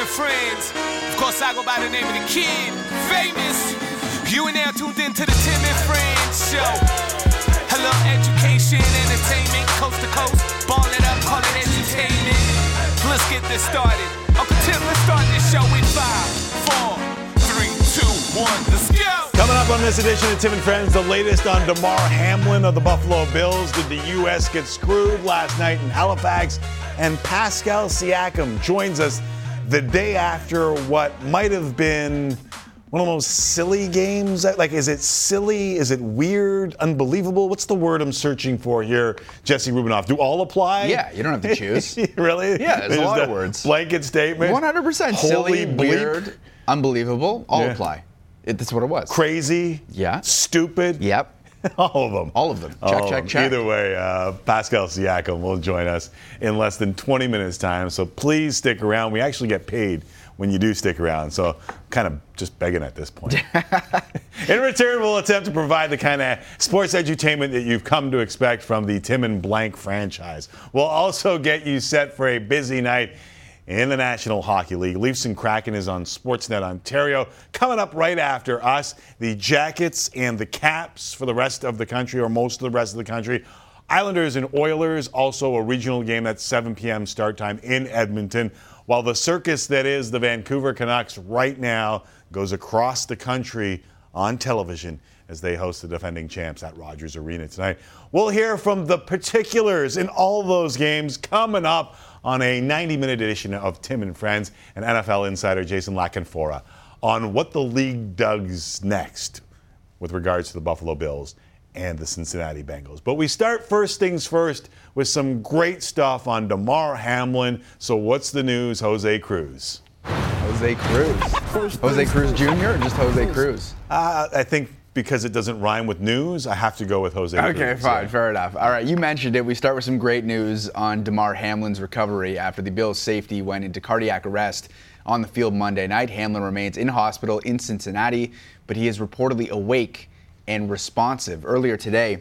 and Friends. Of course, I go by the name of the kid, famous. You and now tuned into the Tim and Friends show. Hello, education, entertainment, coast to coast. Ball it up, call it entertainment. Let's get this started. Uncle Tim, let's start this show in five, four, three, two, one. Let's go. Coming up on this edition of Tim and Friends, the latest on Damar Hamlin of the Buffalo Bills. Did the U.S. get screwed last night in Halifax? And Pascal Siakam joins us the day after what might have been one of the most silly games. Like, is it silly? Is it weird? Unbelievable? What's the word I'm searching for here, Jesse Rubinoff? Do all apply? Yeah, you don't have to choose. really? Yeah, there's a lot of words. Blanket statement. 100% silly, bleep. weird, unbelievable, all Yeah. apply. It, that's what it was. Crazy. Yeah. Stupid. Yep. All of them. All of them. Check, All check, them. check. Either way, uh, Pascal Siakam will join us in less than 20 minutes' time. So please stick around. We actually get paid when you do stick around. So kind of just begging at this point. in return, we'll attempt to provide the kind of sports edutainment that you've come to expect from the Tim and Blank franchise. We'll also get you set for a busy night in the National Hockey League. Leafs and Kraken is on Sportsnet Ontario. Coming up right after us, the Jackets and the Caps for the rest of the country, or most of the rest of the country. Islanders and Oilers, also a regional game at 7 p.m. start time in Edmonton. While the circus that is the Vancouver Canucks right now goes across the country on television as they host the defending champs at Rogers Arena tonight. We'll hear from the particulars in all those games coming up on a 90 minute edition of Tim and Friends and NFL insider Jason La Canfora on what the league does next with regards to the Buffalo Bills and the Cincinnati Bengals. But we start first things first with some great stuff on Damar Hamlin. So, what's the news, Jose Cruz? Jose Cruz. Jose Cruz Jr. or just Jose Cruz? Uh, I think because it doesn't rhyme with news, I have to go with Jose Cruz. Okay, fine, Yeah. fair enough. All right, you mentioned it. We start with some great news on Damar Hamlin's recovery after the Bills' safety went into cardiac arrest on the field Monday night. Hamlin remains in hospital in Cincinnati, but he is reportedly awake and responsive. Earlier today,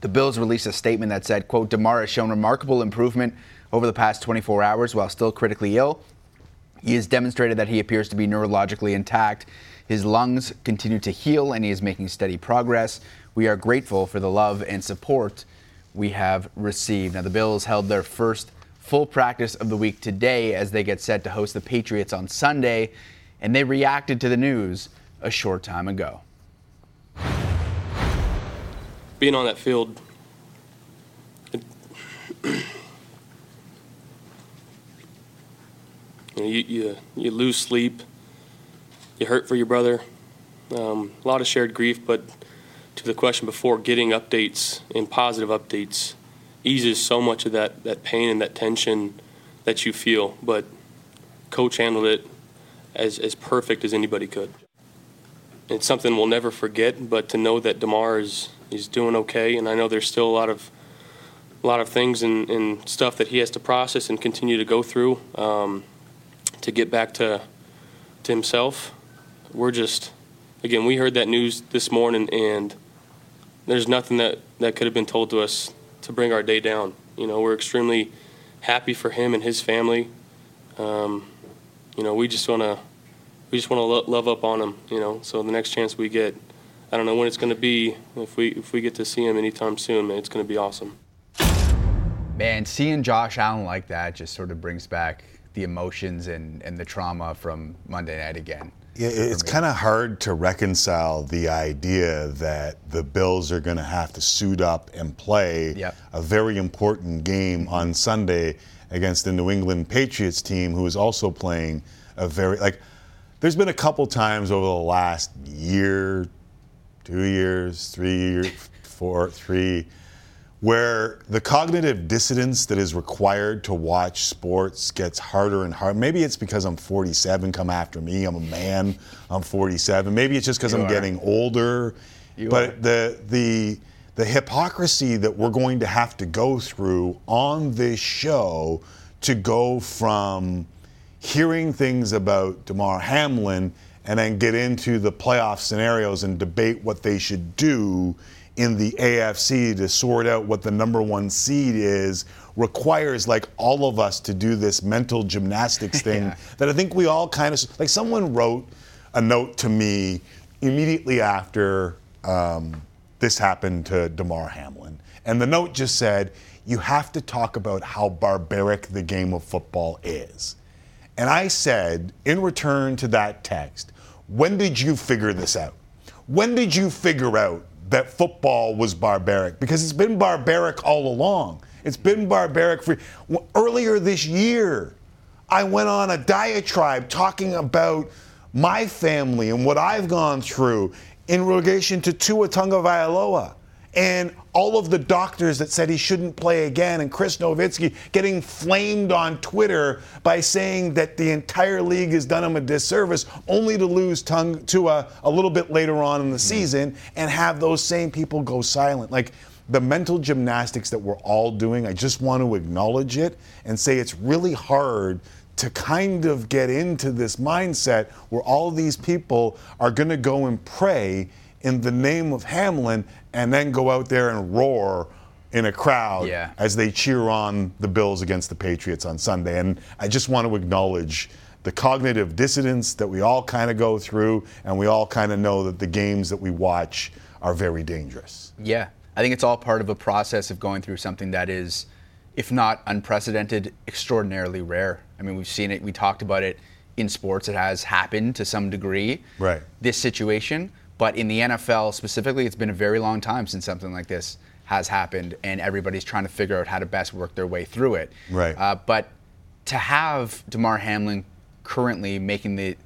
the Bills released a statement that said, quote, Damar has shown remarkable improvement over the past 24 hours while still critically ill. He has demonstrated that he appears to be neurologically intact. His lungs continue to heal and he is making steady progress. We are grateful for the love and support we have received. Now, the Bills held their first full practice of the week today as they get set to host the Patriots on Sunday, and they reacted to the news a short time ago. being on that field, it, you, you you lose sleep, you hurt for your brother, um, a lot of shared grief. But to the question before, getting updates and positive updates eases so much of that that pain and that tension that you feel. But coach handled it as as perfect as anybody could it's something we'll never forget. But to know that Damar is is doing okay, and I know there's still a lot of a lot of things and, and stuff that he has to process and continue to go through um, to get back to to himself. We're just again, we heard that news this morning, and there's nothing that that could have been told to us to bring our day down. You know, we're extremely happy for him and his family. Um, you know, we just want to we just want to lo- love up on him, you know. So the next chance we get, I don't know when it's going to be. If we if we get to see him anytime soon, man, it's going to be awesome. Man, seeing Josh Allen like that just sort of brings back the emotions and, and the trauma from Monday night again. Yeah, it's kind of hard to reconcile the idea that the Bills are going to have to suit up and play Yep. a very important game on Sunday against the New England Patriots team, who is also playing a very like. There's been a couple times over the last year, two years, three years, four, three, where the cognitive dissonance that is required to watch sports gets harder and harder. Maybe it's because I'm 47, come after me. I'm a man. I'm 47. Maybe it's just because I'm are. getting older. You but are. the the the hypocrisy that we're going to have to go through on this show to go from hearing things about Damar Hamlin and then get into the playoff scenarios and debate what they should do in the AFC to sort out what the number one seed is requires like all of us to do this mental gymnastics thing Yeah. that I think we all kind of like. Someone wrote a note to me immediately after um, this happened to Damar Hamlin, and the note just said, "You have to talk about how barbaric the game of football is." And I said, in return to that text, when did you figure this out? When did you figure out that football was barbaric? Because it's been barbaric all along. It's been barbaric for earlier this year. I went on a diatribe talking about my family and what I've gone through in relation to Tua Tagovailoa and all of the doctors that said he shouldn't play again, and Chris Nowinski getting flamed on Twitter by saying that the entire league has done him a disservice, only to lose tongue to a, a little bit later on in the mm-hmm. season and have those same people go silent. Like the mental gymnastics that we're all doing, I just want to acknowledge it and say it's really hard to kind of get into this mindset where all these people are going to go and pray in the name of Hamlin and then go out there and roar in a crowd Yeah. as they cheer on the Bills against the Patriots on Sunday. And I just want to acknowledge the cognitive dissonance that we all kind of go through, and we all kind of know that the games that we watch are very dangerous. Yeah, I think it's all part of a process of going through something that is, if not unprecedented, extraordinarily rare. I mean, we've seen it, we talked about it in sports. It has happened to some degree. Right. This situation, but in the NFL specifically, it's been a very long time since something like this has happened, and everybody's trying to figure out how to best work their way through it. Right. Uh, but to have Damar Hamlin currently making the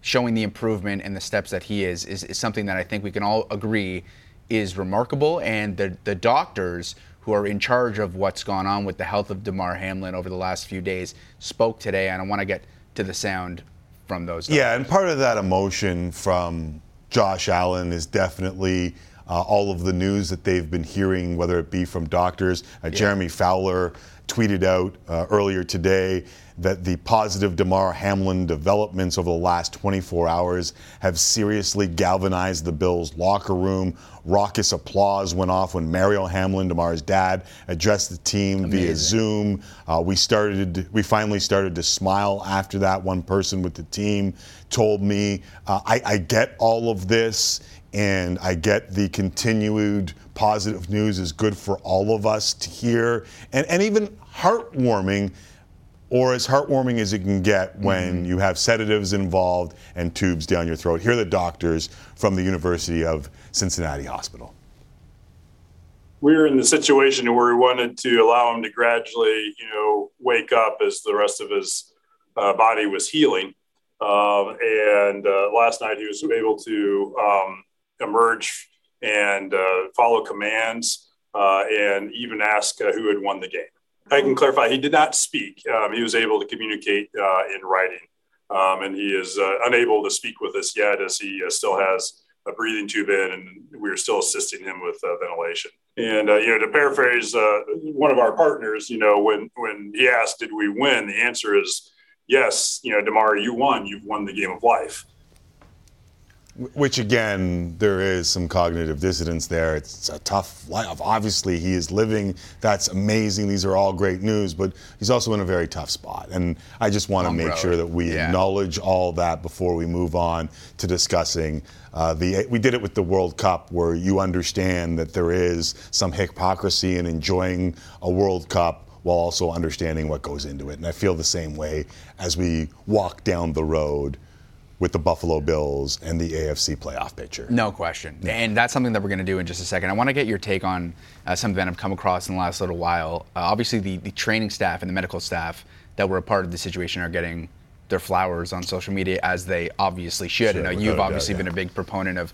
showing the improvement and the steps that he is, is is something that I think we can all agree is remarkable and the the doctors who are in charge of what's gone on with the health of Damar Hamlin over the last few days spoke today and I want to get to the sound from those Yeah, and part of that emotion from Josh Allen is definitely uh, all of the news that they've been hearing, whether it be from doctors. Uh, Jeremy Fowler tweeted out uh, earlier today that the positive Damar Hamlin developments over the last 24 hours have seriously galvanized the Bills' locker room. Raucous applause went off when Mario Hamlin, Damar's dad, addressed the team via Zoom. Uh, we started. We finally started to smile after that. One person with the team told me, uh, I, "I get all of this, and I get the continued positive news is good for all of us to hear, and and even heartwarming." Or as heartwarming as it can get when you have sedatives involved and tubes down your throat. Here are the doctors from the University of Cincinnati Hospital. we were in the situation where we wanted to allow him to gradually, you know, wake up as the rest of his uh, body was healing. Um, and uh, last night he was able to um, emerge and uh, follow commands uh, and even ask uh, who had won the game. I can clarify, he did not speak. Um, he was able to communicate uh, in writing. Um, and he is uh, unable to speak with us yet as he uh, still has a breathing tube in and we're still assisting him with uh, ventilation. And, uh, you know, to paraphrase uh, one of our partners, you know, when, when he asked, did we win? The answer is yes, you know, Damar, you won. You've won the game of life. Which again, there is some cognitive dissonance there. It's a tough life. Obviously, he is living. That's amazing. These are all great news, but he's also in a very tough spot. And I just want to make road. sure that we Yeah. acknowledge all that before we move on to discussing uh, the. We did it with the World Cup, where you understand that there is some hypocrisy in enjoying a World Cup while also understanding what goes into it. And I feel the same way as we walk down the road with the Buffalo Bills and the AFC playoff picture. No question. And that's something that we're going to do in just a second. I want to get your take on uh, something that I've come across in the last little while. Uh, obviously, the, the training staff and the medical staff that were a part of the situation are getting their flowers on social media as they obviously should. Sure, I know you've a doubt, obviously yeah. been a big proponent of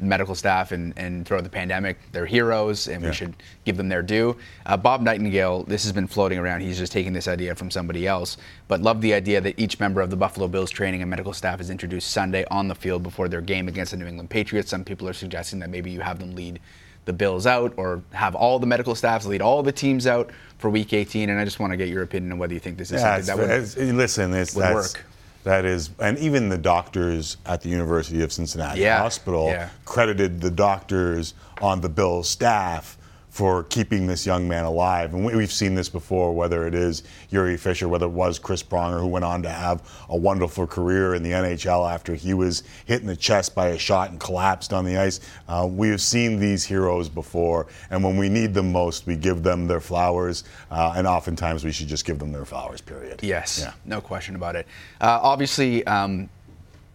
medical staff and, and throughout the pandemic, they're heroes and Yeah. we should give them their due. Uh, Bob Nightingale, this has been floating around. He's just taking this idea from somebody else, but love the idea that each member of the Buffalo Bills training and medical staff is introduced Sunday on the field before their game against the New England Patriots. Some people are suggesting that maybe you have them lead the Bills out or have all the medical staffs lead all the teams out for Week 18. And I just want to get your opinion on whether you think this is Yeah, something that would listen, it's, would work. That is, and even the doctors at the University of Cincinnati Yeah, Hospital yeah. credited the doctors on the Bills staff for keeping this young man alive. And we- we've seen this before, whether it is Jiri Fischer, whether it was Chris Pronger, who went on to have a wonderful career in the NHL after he was hit in the chest by a shot and collapsed on the ice. Uh, we have seen these heroes before, and when we need them most, we give them their flowers, uh, and oftentimes we should just give them their flowers, period. Yes, Yeah. no question about it. Uh, obviously, um,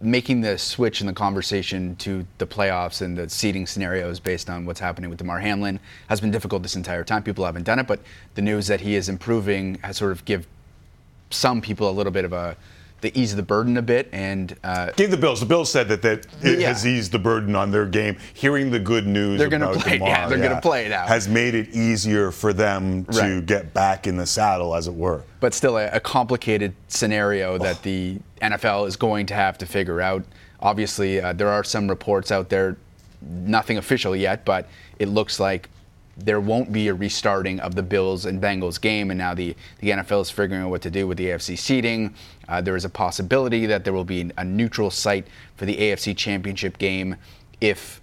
making the switch in the conversation to the playoffs and the seeding scenarios based on what's happening with Damar Hamlin has been difficult this entire time. People haven't done it, but the news that he is improving has sort of give some people a little bit of a the ease the burden a bit and uh, Give the Bills. The Bills said that, that it Yeah. has eased the burden on their game. Hearing the good news They're gonna play- Damar, yeah, they're gonna play it out. has made it easier for them to Right. get back in the saddle, as it were. but still a, a complicated scenario that the NFL is going to have to figure out. Obviously, uh, there are some reports out there, nothing official yet, but it looks like there won't be a restarting of the Bills and Bengals game, and now the, the NFL is figuring out what to do with the AFC seeding. Uh, there is a possibility that there will be a neutral site for the AFC Championship game if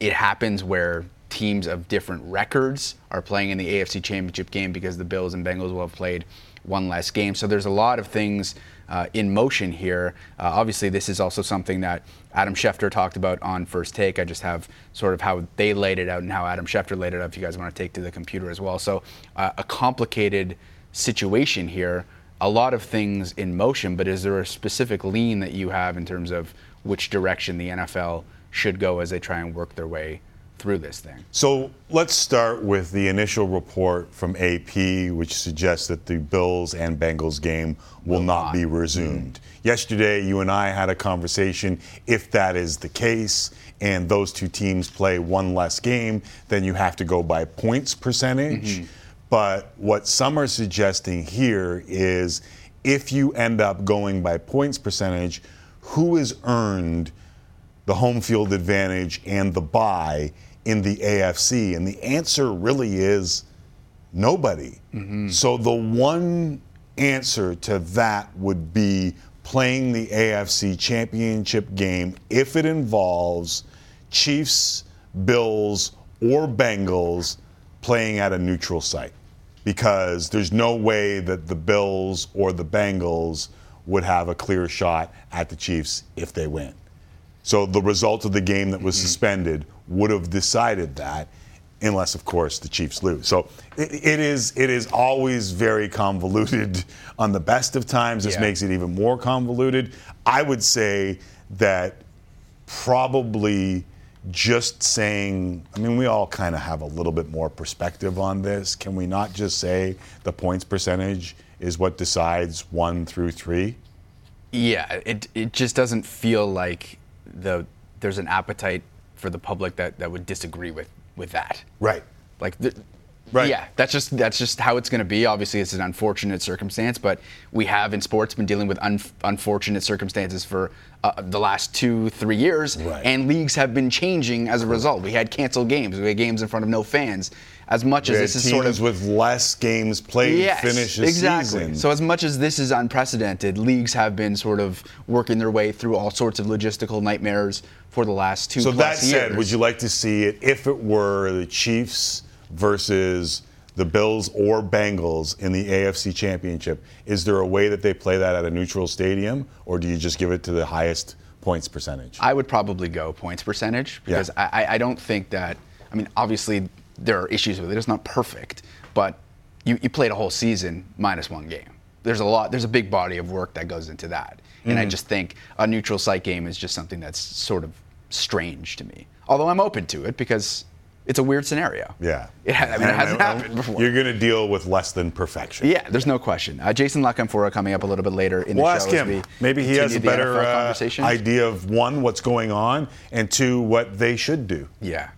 it happens where teams of different records are playing in the AFC Championship game because the Bills and Bengals will have played one less game. So there's a lot of things uh, in motion here. Uh, obviously, this is also something that Adam Schefter talked about on First Take. I just have sort of how they laid it out and how Adam Schefter laid it out if you guys want to take to the computer as well. So uh, a complicated situation here. A lot of things in motion, but is there a specific lean that you have in terms of which direction the NFL should go as they try and work their way through this thing? So let's start with the initial report from AP, which suggests that the Bills and Bengals game will, oh, not, not. be resumed. Hmm. Yesterday, you and I had a conversation. If that is the case, and those two teams play one less game, then you have to go by points percentage. Mm-hmm. But what some are suggesting here is if you end up going by points percentage, who has earned the home field advantage and the bye in the AFC? And the answer really is nobody. Mm-hmm. So the one answer to that would be playing the AFC championship game if it involves Chiefs, Bills, or Bengals playing at a neutral site. Because there's no way that the Bills or the Bengals would have a clear shot at the Chiefs if they win. So the result of the game that was mm-hmm. suspended would have decided that, unless, of course, the Chiefs lose. So it, it is it is always very convoluted. On the best of times, this Yeah. makes it even more convoluted. I would say that probably just saying. I mean, we all kind of have a little bit more perspective on this. Can we not just say the points percentage is what decides one through three? Yeah, it it just doesn't feel like the there's an appetite for the public that, that would disagree with with that. Right. Like, the, Right. Yeah, that's just that's just how it's going to be. Obviously, it's an unfortunate circumstance, but we have in sports been dealing with un- unfortunate circumstances for uh, the last two, three years, Right. and leagues have been changing as a result. We had canceled games, we had games in front of no fans. As much We as this is sort of with less games played yes, finish exactly. season. So as much as this is unprecedented, leagues have been sort of working their way through all sorts of logistical nightmares for the last two. So that plus said, years. would you like to see it if it were the Chiefs versus the Bills or Bengals in the AFC Championship? Is there a way that they play that at a neutral stadium, or do you just give it to the highest points percentage? I would probably go points percentage because Yeah. I, I- don't think that. I mean, obviously there are issues with it. It's not perfect, but you, you played a whole season minus one game. There's a lot. There's a big body of work that goes into that, and Mm-hmm. I just think a neutral site game is just something that's sort of strange to me. Although I'm open to it because it's a weird scenario. yeah. It I mean, it hasn't and- happened before. You're going to deal with less than perfection. Yeah, there's no question. Uh, Jason La Canfora coming up a little bit later in We'll the ask show. as him. we Maybe he has a better uh, idea of one, what's going on, and two, what they should do. Yeah,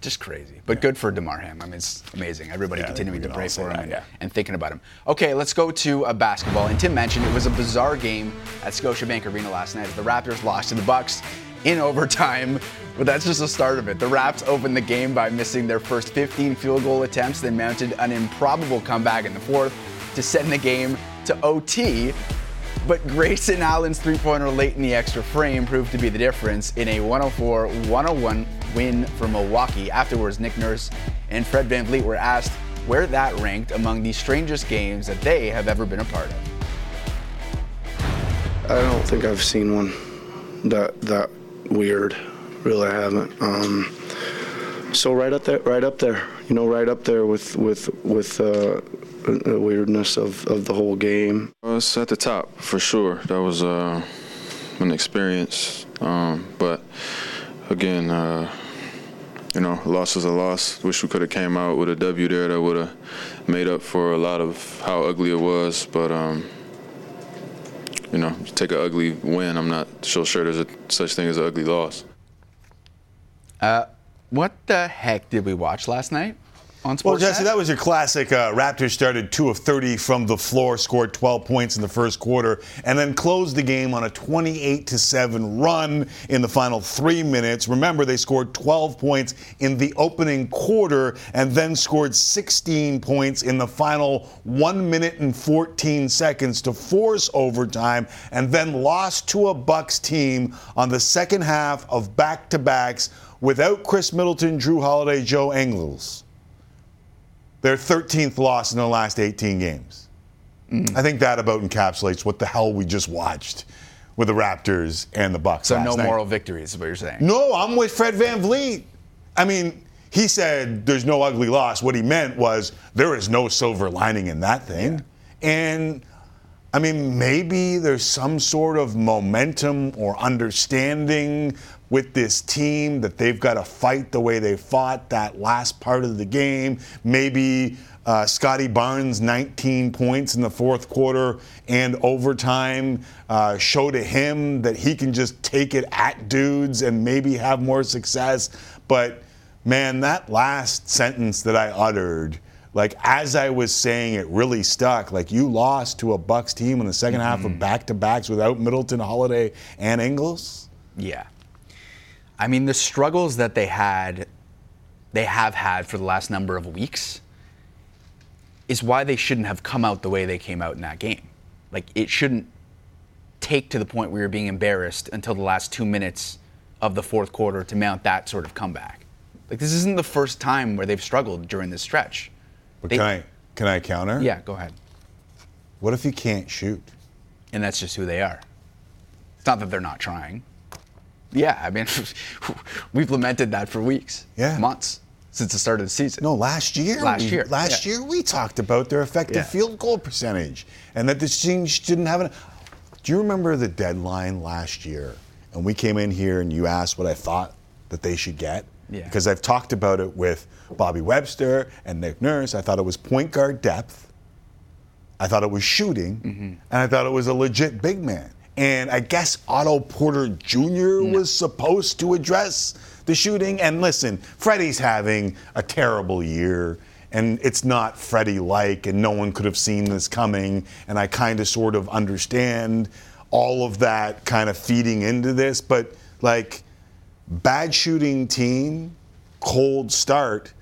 just crazy. But good for Damar Ham. I mean, it's amazing. Everybody Yeah, continuing to pray for him and, yeah. and thinking about him. Okay, let's go to uh, basketball. And Tim mentioned it was a bizarre game at Scotiabank Arena last night. as The Raptors lost to the Bucks in overtime. But that's just the start of it. The Raps opened the game by missing their first 15 field goal attempts, then mounted an improbable comeback in the fourth to send the game to OT. But Grayson Allen's three pointer late in the extra frame proved to be the difference in a 104 101 win for Milwaukee. Afterwards, Nick Nurse and Fred Van VanVleet were asked where that ranked among the strangest games that they have ever been a part of. I don't think I've seen one that that weird. Really, I haven't. Um, so right up there, right up there, you know, right up there with with with uh, the weirdness of, of the whole game. It's at the top for sure. That was uh, an experience, um, but again, uh, you know, loss is a loss. Wish we could have came out with a W there that would have made up for a lot of how ugly it was, but. Um, you know, take an ugly win. I'm not so sure there's a such thing as an ugly loss. Uh, what the heck did we watch last night? On Well, Jesse, that was your classic. Uh, Raptors started 2 of 30 from the floor, scored 12 points in the first quarter, and then closed the game on a 28 to 7 run in the final three minutes. Remember, they scored 12 points in the opening quarter and then scored 16 points in the final 1 minute and 14 seconds to force overtime, and then lost to a Bucks team on the second half of back to backs without Khris Middleton, Jrue Holiday, Joe Ingles their 13th loss in the last 18 games. Mm. I think that about encapsulates what the hell we just watched with the Raptors and the Bucks. So no night. moral victories is what you're saying. No, I'm with Fred VanVleet. I mean, he said there's no ugly loss. What he meant was there is no silver lining in that thing. Yeah. And I mean, maybe there's some sort of momentum or understanding with this team that they've got to fight the way they fought that last part of the game. Maybe uh, Scottie Barnes, 19 points in the fourth quarter and overtime, uh, show to him that he can just take it at dudes and maybe have more success. But man, that last sentence that I uttered like as I was saying, it really stuck. Like you lost to a Bucks team in the 2nd mm-hmm. half of back to backs without Middleton, Holiday, and Ingles. Yeah, I mean the struggles that they had, they have had for the last number of weeks, is why they shouldn't have come out the way they came out in that game. Like it shouldn't take to the point where you're being embarrassed until the last two minutes of the fourth quarter to mount that sort of comeback. Like this isn't the first time where they've struggled during this stretch. But they, can I can I counter? Yeah, go ahead. What if you can't shoot? And that's just who they are. It's not that they're not trying. Yeah, I mean, we've lamented that for weeks, yeah, months since the start of the season. No, last year. Last we, year. Last yeah. year we talked about their effective yeah. field goal percentage and that the team didn't have an. Do you remember the deadline last year? And we came in here and you asked what I thought that they should get. Yeah. Because I've talked about it with Bobby Webster and Nick Nurse. I thought it was point guard depth. I thought it was shooting, mm-hmm. and I thought it was a legit big man. And I guess Otto Porter Jr. No. was supposed to address the shooting. And listen, Freddie's having a terrible year, and it's not Freddie like, and no one could have seen this coming. And I kind of sort of understand all of that kind of feeding into this. But like, bad shooting team, cold start,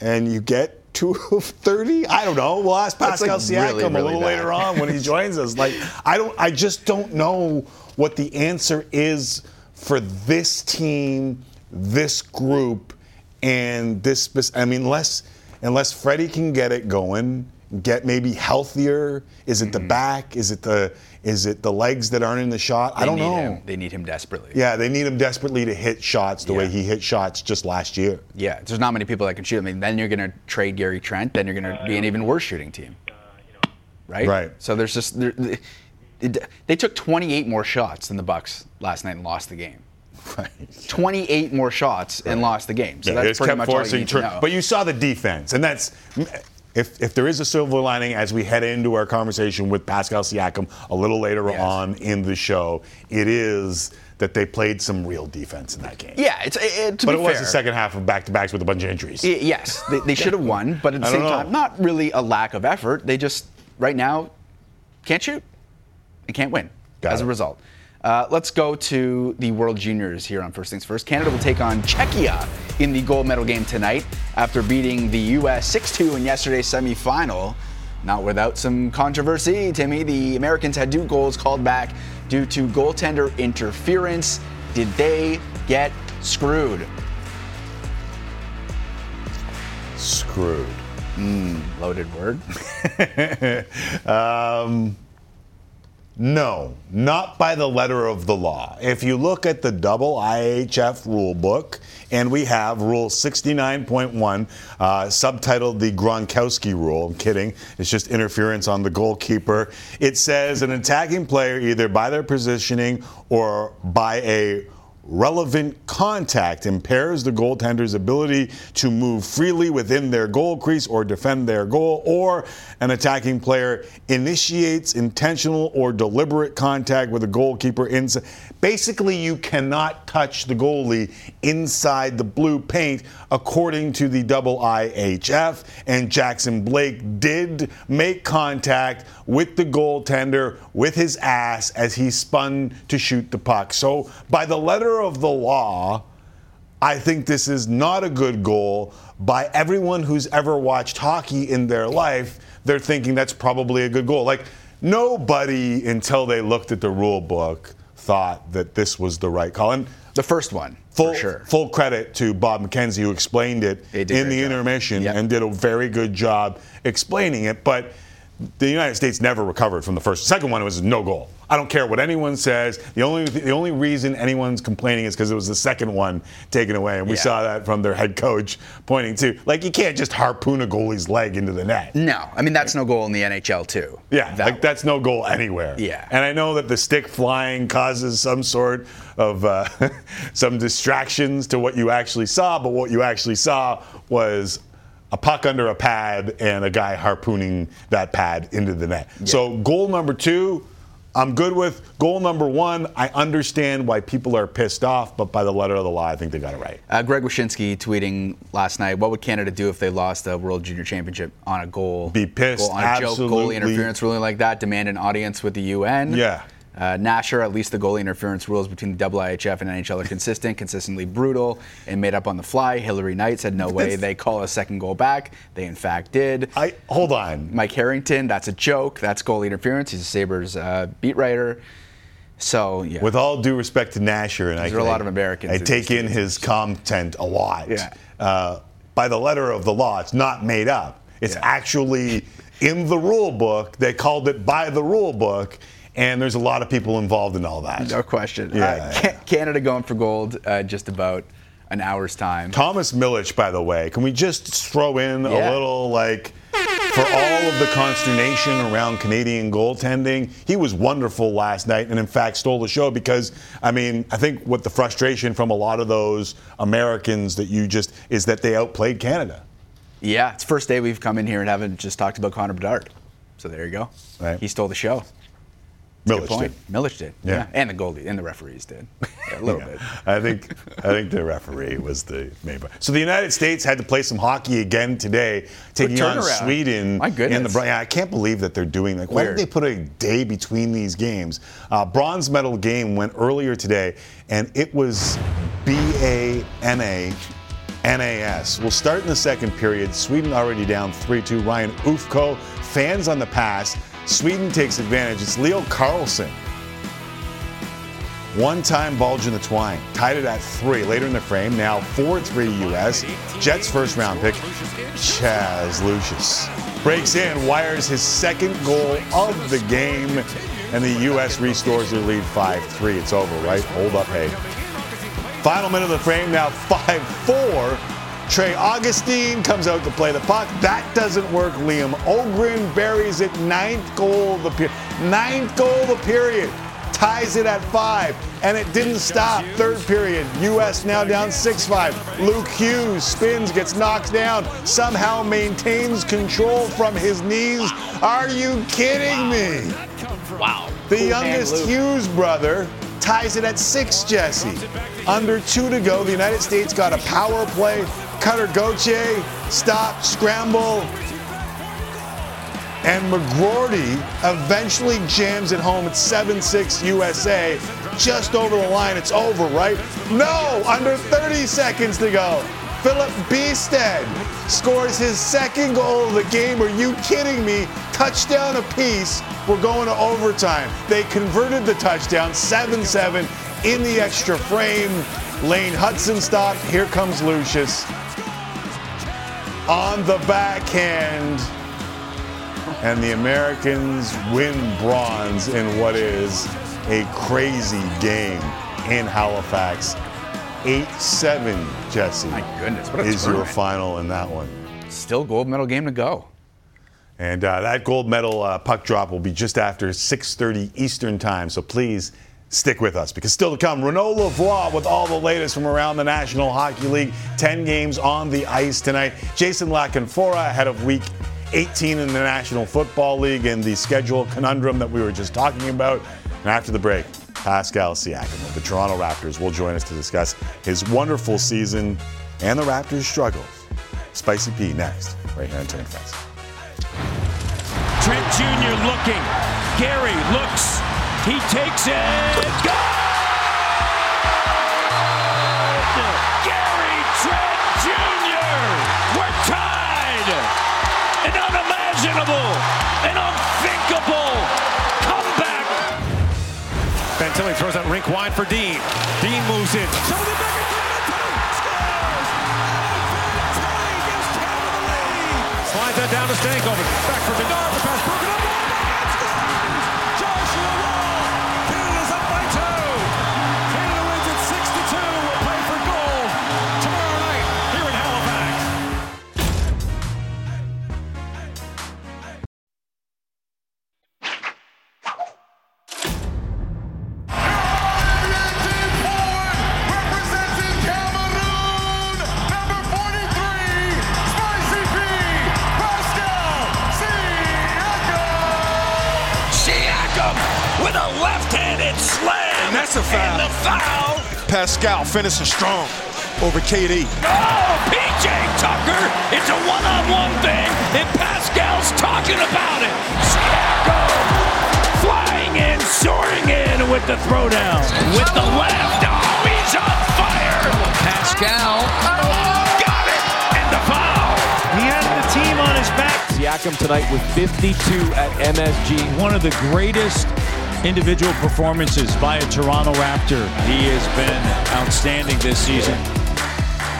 and you get two of 30? I don't know. We'll ask Pascal like Siakam really, really a little bad. later on when he joins us. Like, I don't, I just don't know what the answer is for this team, this group, and this. I mean, unless unless Freddie can get it going, get maybe healthier. Is it mm-hmm. the back? Is it the is it the legs that aren't in the shot? They I don't know. Him. They need him desperately. Yeah, they need him desperately to hit shots the yeah. way he hit shots just last year. Yeah, there's not many people that can shoot. I mean, then you're going to trade Gary Trent. Then you're going to be an even worse shooting team. Right. Right. So there's just there, they took 28 more shots than the Bucks last night and lost the game. Right. 28 more shots right. and lost the game. So yeah, that's pretty much all you need to know. But you saw the defense, and that's if, if there is a silver lining as we head into our conversation with Pascal Siakam a little later yes. on in the show, it is that they played some real defense in that game. Yeah, it's it, but it was the second half of back to backs with a bunch of injuries. It, yes, they, they should have won, but at the same time, not really a lack of effort. They just right now can't shoot and can't win Got as it. a result. Uh, let's go to the World Juniors here on First Things First. Canada will take on Czechia in the gold medal game tonight after beating the U.S. 6 2 in yesterday's semifinal. not without some controversy. Timmy, the Americans had two goals called back due to goaltender interference. Did they get screwed? Screwed. Loaded word. Um, no, not by the letter of the law. If you look at the double IHF rule book, and we have Rule 69.1, uh, subtitled the Gronkowski rule. I'm kidding. It's just interference on the goalkeeper. It says an attacking player, either by their positioning or by a relevant contact impairs the goaltender's ability to move freely within their goal crease or defend their goal, or an attacking player initiates intentional or deliberate contact with a goalkeeper inside. Basically, you cannot touch the goalie inside the blue paint, according to the double IHF. And Jackson Blake did make contact with the goaltender with his ass as he spun to shoot the puck. So, by the letter of the law, I think this is not a good goal. By everyone who's ever watched hockey in their life, they're thinking that's probably a good goal. Like, nobody until they looked at the rule book thought that this was the right call. And The first one, full, sure. full credit to Bob McKenzie, who explained it He did a in the intermission Yep. and did a very good job explaining it. But the United States never recovered from the first. The second one was no goal. I don't care what anyone says. The only the only reason anyone's complaining is because it was the second one taken away, and we Yeah. saw that from their head coach pointing to like you can't just harpoon a goalie's leg into the net. No, I mean that's no goal in the NHL too. Yeah, That like that's no goal anywhere. Yeah. and I know that the stick flying causes some sort of uh, some distractions to what you actually saw, but what you actually saw was a puck under a pad and a guy harpooning that pad into the net. So goal number two. I'm good with goal number one. I understand why people are pissed off, but by the letter of the law, I think they got it right. Uh, Greg Wyshynski tweeting last night, what would Canada do if they lost the World Junior Championship on a goal? Be pissed, goal, on a joke, absolutely. goalie interference ruling like that, demand an audience with the UN. Yeah. Uh, Nasher, at least the goalie interference rules between the IHF and NHL are consistent, consistently brutal, and made up on the fly. Hilary Knight said, no way they call a second goal back. They, in fact, did. I hold on. Mike Harrington, that's a joke. That's goalie interference. He's a Sabres uh, beat writer. So, yeah. With all due respect to Nasher, and I, There are a lot of Americans I take in his content a lot. Yeah. Uh, by the letter of the law, it's not made up. It's Yeah. actually in the rule book. They called it by the rule book, and there's a lot of people involved in all that. no question. Yeah, Uh, yeah. Ca- Canada going for gold uh, just about an hour's time. Thomas Milic, by the way, can we just throw in Yeah. a little like for all of the consternation around Canadian goaltending? He was wonderful last night, and in fact stole the show because I mean I think what the frustration from a lot of those Americans that you just is that they outplayed Canada. Yeah, it's first day we've come in here and haven't just talked about Connor Bedard. So there you go. Right. He stole the show. Point. did. Milic did. Yeah. And the goalie and the referees did. Yeah, a little Yeah. bit. I think I think the referee was the main part. So the United States had to play some hockey again today, taking on. Sweden. My goodness. In the, yeah, I can't believe that they're doing that. Why Weird. did they put a day between these games? Uh, bronze medal game went earlier today, and it was B A N A. NAS. We'll start in the second period. Sweden already down 3 2. Ryan Ufko, fans on the pass. Sweden takes advantage. It's Leo Carlsson one time bulge in the twine. Tied it at three. Later in the frame, now 4 3 US. Jets first round pick, Chaz Lucius. Breaks in, wires his second goal of the game, and the US restores their lead 5 3. It's over, right? Hold up, hey. Final minute of the frame, now 5 4. Trey Augustine comes out to play the puck. That doesn't work. Liam Ogren buries it. Ninth goal of the period. Ninth goal of the period. Ties it at five. And it didn't stop. Third period. U.S. now down 6 5. Luke Hughes spins, gets knocked down, somehow maintains control from his knees. Are you kidding me? Wow. The youngest Hughes brother ties it at six, Jesse. Under two to go, the United States got a power play. Cutter Gauthier, stop, scramble. And McGroarty eventually jams it home at 7 6 USA. Just over the line. It's over, right? No! Under 30 seconds to go. Filip Bystedt scores his second goal of the game. Are you kidding me? Touchdown apiece. We're going to overtime. They converted the touchdown 7 7 in the extra frame. Lane Hutson stopped. Here comes Lucius on the backhand. And the Americans win bronze in what is a crazy game in Halifax. 8 7, Jesse. My goodness, what a is your final in that one. Still gold medal game to go. And uh, that gold medal uh, puck drop will be just after 6:30 Eastern Time. So please stick with us because still to come, Renaud Lavoie with all the latest from around the National Hockey League. 10 games on the ice tonight. Jason La Canfora ahead of Week 18 in the National Football League and the schedule conundrum that we were just talking about. And after the break, Pascal Siakam of the Toronto Raptors will join us to discuss his wonderful season and the Raptors' struggles. Spicy P next, right here on Turn Friends. Trent Jr. looking. Gary looks. He takes it. Good! Gary Trent Jr. We're tied. An unimaginable, Fantilli throws out rink wide for Dean. Dean moves in. Slides that down to Stankoven. Back for Bedard. The pass with a left-handed slam. And that's a foul. And the foul. Pascal finishing strong over KD. Oh, PJ Tucker. It's a one-on-one thing, and Pascal's talking about it. Siakam flying in, soaring in with the throwdown. With the left. Oh, he's on fire. Pascal oh, got it. And the foul. He has the team on his back. Siakam tonight with 52 at MSG. One of the greatest individual performances by a Toronto Raptor. He has been outstanding this season.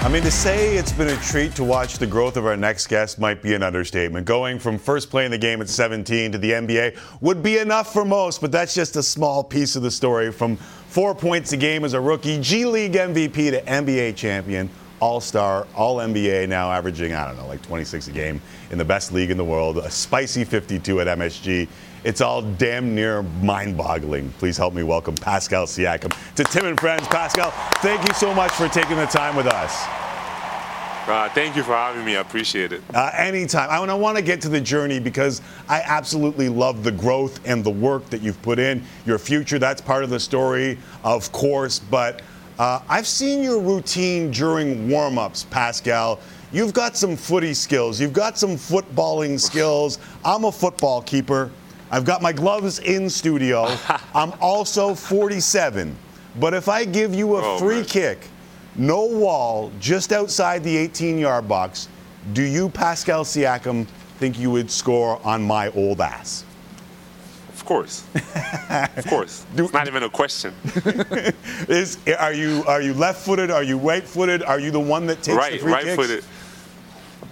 I mean, to say it's been a treat to watch the growth of our next guest might be an understatement. Going from first playing the game at 17 to the NBA would be enough for most, but that's just a small piece of the story. From four points a game as a rookie, G League MVP to NBA champion, All Star, All NBA, now averaging, I don't know, like 26 a game in the best league in the world, a spicy 52 at MSG. It's all damn near mind boggling. Please help me welcome Pascal Siakam to Tim and Friends. Pascal, thank you so much for taking the time with us. Uh, thank you for having me. I appreciate it. Uh, anytime. I, I want to get to the journey because I absolutely love the growth and the work that you've put in. Your future, that's part of the story, of course. But uh, I've seen your routine during warm ups, Pascal. You've got some footy skills, you've got some footballing skills. I'm a football keeper. I've got my gloves in studio. I'm also 47. But if I give you a Oh, free man. kick, no wall, just outside the 18 yard box, do you, Pascal Siakam, think you would score on my old ass? Of course. of course. It's not even a question. Is are you are you left footed? Are you right footed? Are you the one that takes the right, free right kicks? footed.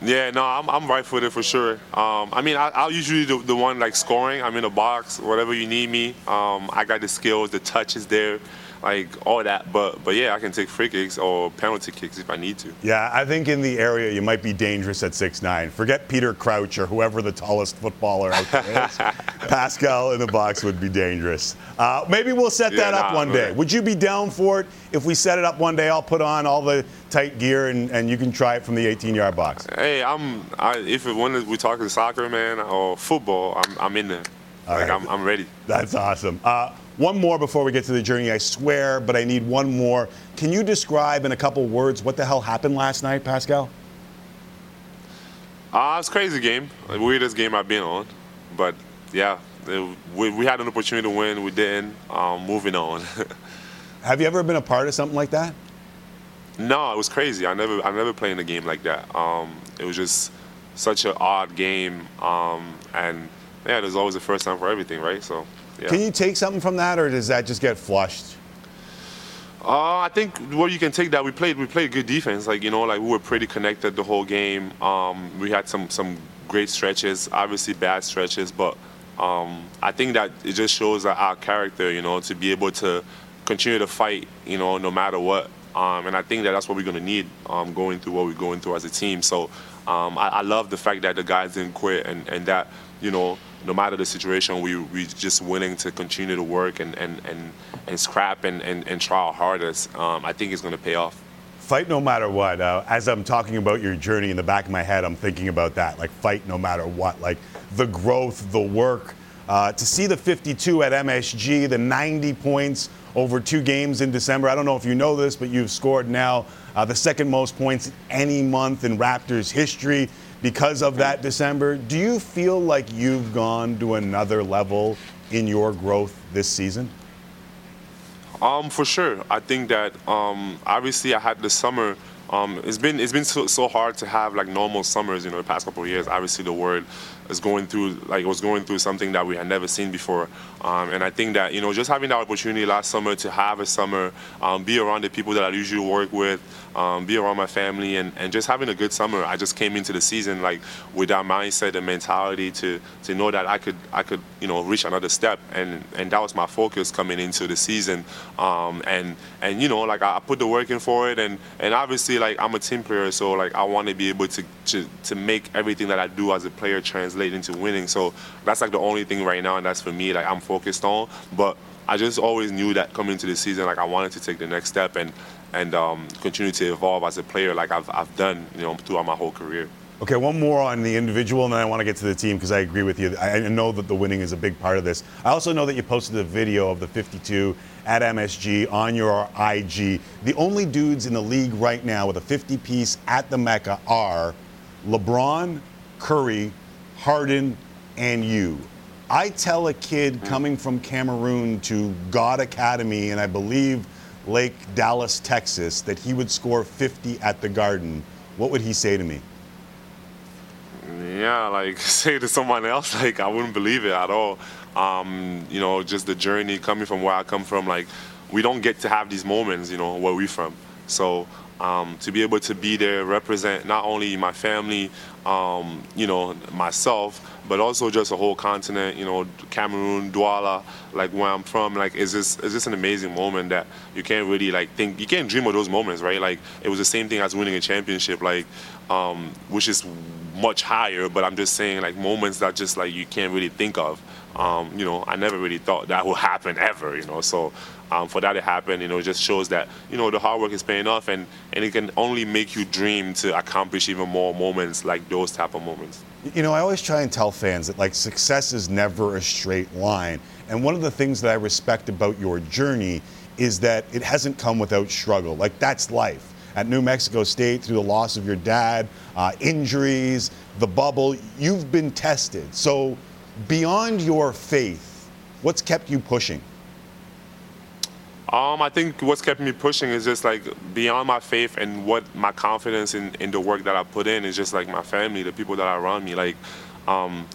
Yeah, no, I'm, I'm right footed for sure. Um, I mean, I, I'll usually the, the one like scoring. I'm in the box, whatever you need me. Um, I got the skills, the touch is there, like all that. But but yeah, I can take free kicks or penalty kicks if I need to. Yeah, I think in the area you might be dangerous at six nine. Forget Peter Crouch or whoever the tallest footballer out there is. Pascal in the box would be dangerous. Uh, maybe we'll set Yeah, that up nah, one day. Would you be down for it if we set it up one day? I'll put on all the tight gear and, and you can try it from the 18-yard box. Hey, I'm I, if it, when we're talking soccer, man, or football, I'm, I'm in there. All like right. I'm, I'm ready. That's awesome. Uh, one more before we get to the journey, I swear, but I need one more. Can you describe in a couple words what the hell happened last night, Pascal? Uh, it's a crazy game, the weirdest game I've been on, but yeah, it, we, we had an opportunity to win, we didn't. Um, moving on. Have you ever been a part of something like that? No, it was crazy. I never, I never played in a game like that. Um, it was just such an odd game, um, and yeah, there's always a first time for everything, right? So, yeah. Can you take something from that, or does that just get flushed? Uh, I think what you can take that we played we played good defense. Like you know, like we were pretty connected the whole game. Um, we had some some great stretches, obviously bad stretches, but um, I think that it just shows our character, you know, to be able to continue to fight, you know, no matter what. Um, and I think that that's what we're going to need um, going through what we're going through as a team. So um, I, I, love the fact that the guys didn't quit and, and that, you know, no matter the situation, we we just willing to continue to work and and and, and scrap and, and, and try our hardest. Um, I think it's going to pay off. Fight no matter what. Uh, as I'm talking about your journey in the back of my head, I'm thinking about that. Like fight no matter what. Like the growth, the work. Uh, to see the 52 at MSG, the 90 points over two games in December. I don't know if you know this, but you've scored now uh, the second most points any month in Raptors history because of that December. Do you feel like you've gone to another level in your growth this season? Um, for sure. I think that um, obviously I had the summer. Um, it's been it's been so, so, hard to have like normal summers. You know, the past couple of years. Obviously, the world is going through like was going through something that we had never seen before. Um, and I think that you know just having that opportunity last summer to have a summer, um, be around the people that I usually work with, um, be around my family, and, and just having a good summer. I just came into the season like with that mindset and mentality to to know that I could I could you know reach another step, and and that was my focus coming into the season. Um, and and you know like I put the work in for it, and and obviously like I'm a team player, so like I want to be able to, to to make everything that I do as a player translate into winning. So that's like the only thing right now, and that's for me like I'm focused on. But I just always knew that coming into the season, like I wanted to take the next step and and um, continue to evolve as a player, like I've I've done, you know, throughout my whole career. Okay, one more on the individual, and then I want to get to the team because I agree with you. I know that the winning is a big part of this. I also know that you posted a video of the 52 at MSG on your IG. The only dudes in the league right now with a 50 piece at the Mecca are LeBron, Curry, Harden, and you. I tell a kid mm. coming from Cameroon to God Academy, and I believe Lake Dallas, Texas, that he would score 50 at the Garden. What would he say to me? Yeah, like say to someone else, like I wouldn't believe it at all. Um, you know, just the journey coming from where I come from, like we don't get to have these moments, you know, where we from. So um, to be able to be there, represent not only my family, um, you know, myself, but also just a whole continent, you know, Cameroon, Douala, like where I'm from, like it's just it's just an amazing moment that you can't really like think you can't dream of those moments, right? Like it was the same thing as winning a championship, like um, which is much higher, but I'm just saying like moments that just like you can't really think of. Um, you know, I never really thought that would happen ever, you know. So um, for that to happen, you know, it just shows that, you know, the hard work is paying off and, and it can only make you dream to accomplish even more moments like those type of moments. You know, I always try and tell fans that like success is never a straight line. And one of the things that I respect about your journey is that it hasn't come without struggle. Like that's life. At New Mexico State, through the loss of your dad, uh, injuries, the bubble, you've been tested. So beyond your faith, what's kept you pushing? Um, I think what's kept me pushing is just like beyond my faith and what my confidence in, in the work that I put in is just like my family, the people that are around me. Like, um,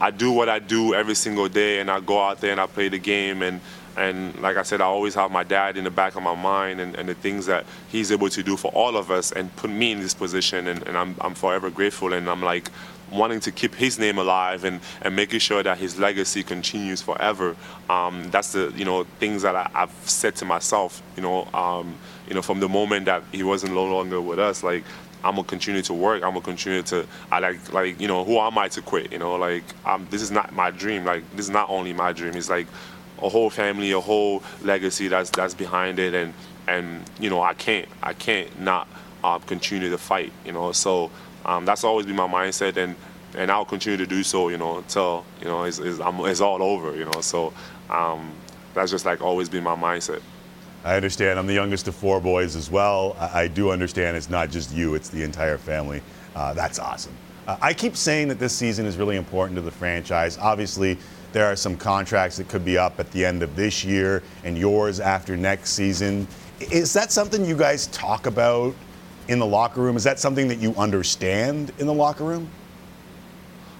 I do what I do every single day, and I go out there and I play the game. And, and like I said, I always have my dad in the back of my mind and, and the things that he's able to do for all of us and put me in this position. And, and I'm, I'm forever grateful. And I'm like, wanting to keep his name alive and, and making sure that his legacy continues forever. Um, that's the you know things that I, have said to myself. You know, um, you know, from the moment that he wasn't no longer with us, like I'm gonna continue to work. I'm gonna continue to. I like like you know who am I to quit? You know, like um, this is not my dream. Like this is not only my dream. It's like a whole family, a whole legacy that's that's behind it, and and you know I can't I can't not uh, continue to fight. You know, so um, that's always been my mindset, and and I'll continue to do so, you know, until you know it's, it's, it's all over, you know. So um, that's just like always been my mindset. I understand. I'm the youngest of four boys as well. I, I do understand it's not just you; it's the entire family. Uh, that's awesome. Uh, I keep saying that this season is really important to the franchise. Obviously, there are some contracts that could be up at the end of this year and yours after next season. Is that something you guys talk about in the locker room? Is that something that you understand in the locker room?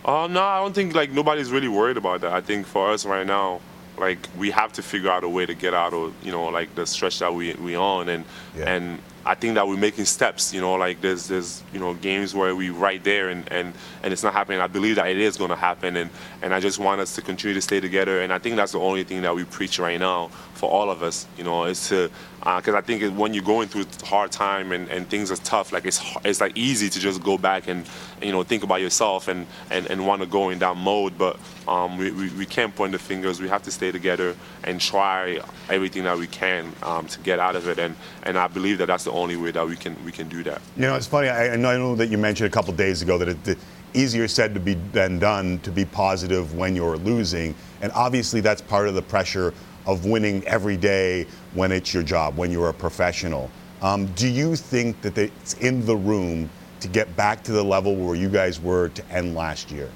Uh, no, I don't think like nobody's really worried about that. I think for us right now, like we have to figure out a way to get out of you know like the stretch that we we on and Yeah. and I think that we're making steps. You know, like there's there's you know games where we right there and and and it's not happening. I believe that it is going to happen and and I just want us to continue to stay together. And I think that's the only thing that we preach right now for all of us. You know, it's to because I think when you're going through hard time and, and things are tough, like it's it's like easy to just go back and you know think about yourself and and, and want to go in that mode. But um, we, we, we can't point the fingers. We have to stay together and try everything that we can um, to get out of it. And and I believe that that's the only way that we can we can do that. You know, it's funny. I, I know that you mentioned a couple days ago that it's easier said to be than done to be positive when you're losing, and obviously that's part of the pressure of winning every day when it's your job, when you're a professional. Um, do you think that it's in the room to get back to the level where you guys were to end last year?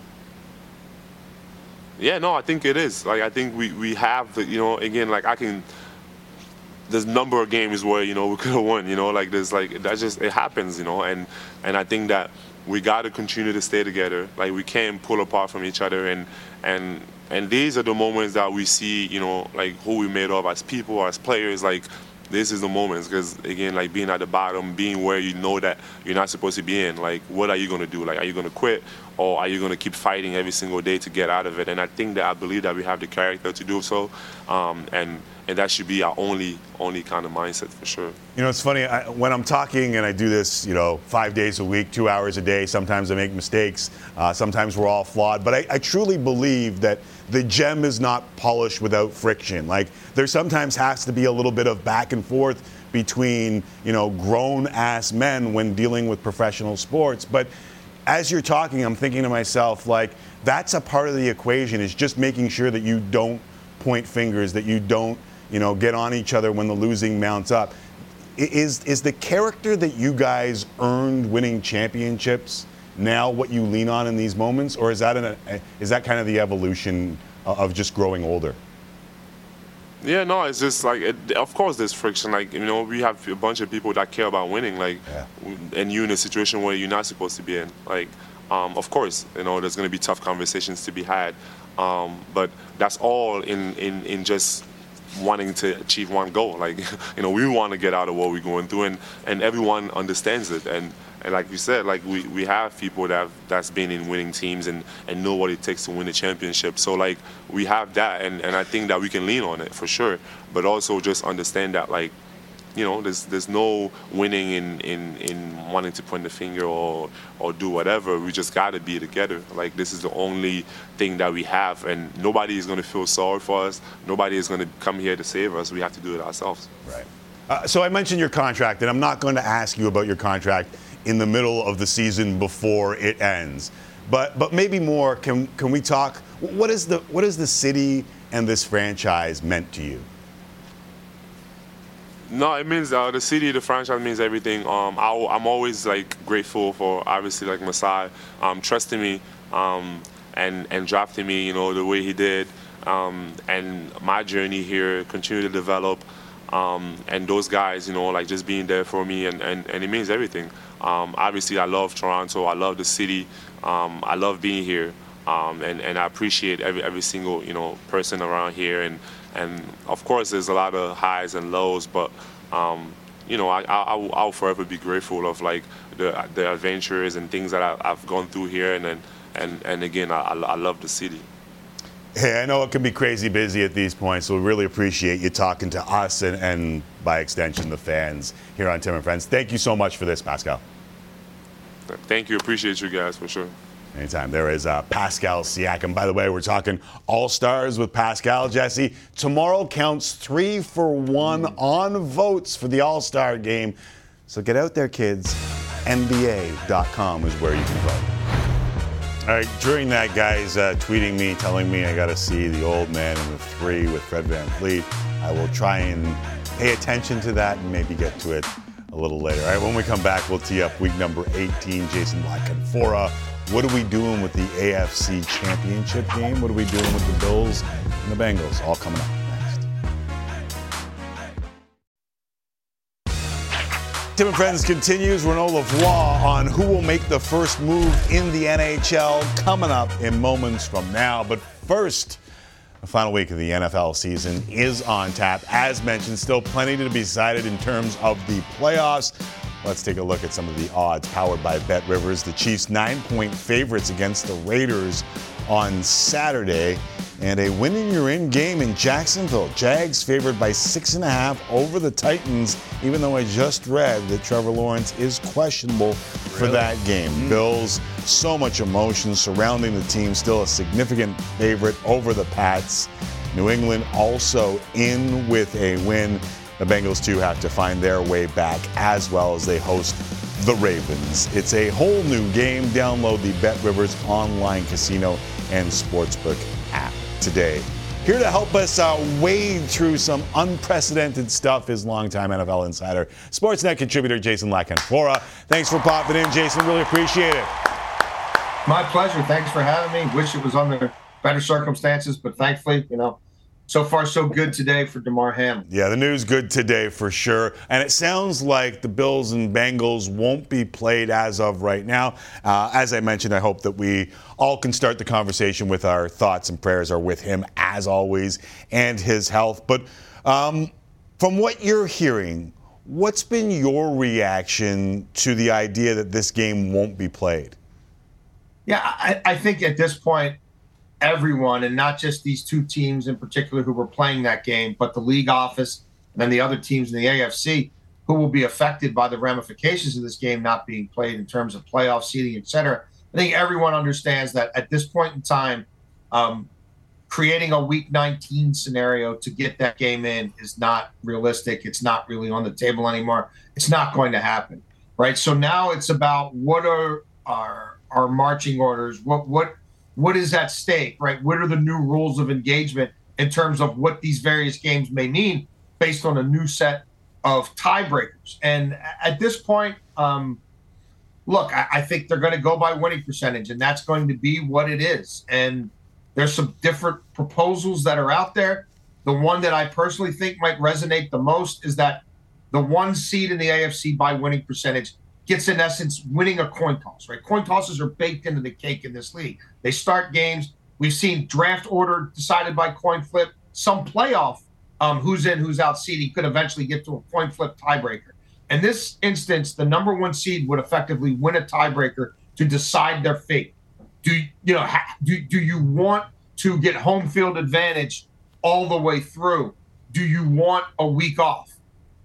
Yeah, no, I think it is. Like I think we, we have the you know again like I can. There's number of games where you know we could have won. You know, like there's like that just it happens. You know, and and I think that we got to continue to stay together. Like we can't pull apart from each other. And and and these are the moments that we see. You know, like who we made of as people, as players. Like this is the moments because again like being at the bottom being where you know that you're not supposed to be in like what are you going to do like are you going to quit or are you going to keep fighting every single day to get out of it and i think that i believe that we have the character to do so um, and and that should be our only only kind of mindset for sure You know, it's funny I, when I'm talking and I do this, you know, five days a week, two hours a day. Sometimes I make mistakes. Uh, sometimes we're all flawed. But I, I truly believe that the gem is not polished without friction. Like there sometimes has to be a little bit of back and forth between, you know, grown ass men when dealing with professional sports. But as you're talking, I'm thinking to myself, like, that's a part of the equation is just making sure that you don't point fingers, that you don't, you know, get on each other when the losing mounts up. Is is the character that you guys earned winning championships now what you lean on in these moments, or is that an, is that kind of the evolution of just growing older? Yeah, no, it's just like, it, of course, there's friction. Like, you know, we have a bunch of people that care about winning, like, and you're in a situation where you're not supposed to be in. Like, um, of course, you know, there's going to be tough conversations to be had, um, but that's all in, in, in just wanting to achieve one goal. Like, you know, we want to get out of what we're going through, and, and everyone understands it. And and like you said, like we, we have people that have, that's been in winning teams and, and know what it takes to win a championship. So like we have that, and, and I think that we can lean on it for sure. But also just understand that like, you know, there's there's no winning in, in, in wanting to point the finger or or do whatever. We just got to be together. Like this is the only thing that we have, and nobody is going to feel sorry for us. Nobody is going to come here to save us. We have to do it ourselves. Right. Uh, so I mentioned your contract, and I'm not going to ask you about your contract in the middle of the season before it ends. But but maybe more. Can can we talk? What is the what is the city and this franchise meant to you? No, it means uh, the city, the franchise means everything. Um, I, am always like grateful for obviously like Masai um, trusting me um, and and drafting me, you know, the way he did, um, and my journey here continue to develop. Um, and those guys, you know, like just being there for me, and, and, and it means everything. Um, obviously, I love Toronto. I love the city. Um, I love being here, um, and and I appreciate every every single you know person around here. And and of course, there's a lot of highs and lows, but um, you know, I, I I'll, forever be grateful of like the the adventures and things that I, I've gone through here, and and and, and again, I I love the city. Hey, I know it can be crazy busy at these points, so we really appreciate you talking to us and, and by extension the fans here on Tim and Friends. Thank you so much for this, Pascal. Thank you, appreciate you guys for sure. Anytime. There is uh, Pascal Siakam. By the way, we're talking All Stars with Pascal Jesse. Tomorrow counts three for one on votes for the All Star game. So get out there, kids. NBA.com is where you can vote. All right, during that, guys uh, tweeting me, telling me I got to see the old man in the three with Fred Van Fleet. I will try and pay attention to that and maybe get to it a little later. All right, when we come back, we'll tee up week number 18. Jason La Canfora. What are we doing with the AFC Championship game? What are we doing with the Bills and the Bengals? All coming up. Tim and Friends continues. Renaud Lavoie on who will make the first move in the NHL coming up in moments from now. But first, the final week of the NFL season is on tap. As mentioned, still plenty to be decided in terms of the playoffs. Let's take a look at some of the odds powered by Bet Rivers. The Chiefs nine point favorites against the Raiders on Saturday. And a win in your in game in Jacksonville. Jags favored by six and a half over the Titans, even though I just read that Trevor Lawrence is questionable for that game. Mm. Bills, so much emotion surrounding the team, still a significant favorite over the Pats. New England also in with a win. The Bengals, too, have to find their way back as well as they host the Ravens. It's a whole new game. Download the Bet Rivers online casino and sportsbook today. Here to help us uh, wade through some unprecedented stuff is longtime NFL insider, Sportsnet contributor Jason La Canfora. Thanks for popping in, Jason. Really appreciate it. My pleasure. Thanks for having me. Wish it was under better circumstances, but thankfully, you know, so far so good today for Damar Hamlin. Yeah, the news good today for sure. And it sounds like the Bills and Bengals won't be played as of right now. Uh, as I mentioned, I hope that we all can start the conversation with our thoughts and prayers are with him as always and his health. But um, from what you're hearing, what's been your reaction to the idea that this game won't be played? Yeah, I, I think at this point, everyone, and not just these two teams in particular who were playing that game, but the league office and then the other teams in the AFC who will be affected by the ramifications of this game not being played in terms of playoff seeding, et cetera. I think everyone understands that at this point in time, um, creating a week 19 scenario to get that game in is not realistic. It's not really on the table anymore. It's not going to happen. Right. So now it's about what are our our marching orders? What what what is at stake, right? What are the new rules of engagement in terms of what these various games may mean based on a new set of tiebreakers? And at this point, um, look, I, I think they're going to go by winning percentage, and that's going to be what it is. And there's some different proposals that are out there. The one that I personally think might resonate the most is that the one seed in the AFC by winning percentage gets in essence winning a coin toss, right? Coin tosses are baked into the cake in this league. They start games. We've seen draft order decided by coin flip. Some playoff, um, who's in, who's out seeding could eventually get to a coin flip tiebreaker. In this instance, the number one seed would effectively win a tiebreaker to decide their fate. Do you know? Do do you want to get home field advantage all the way through? Do you want a week off?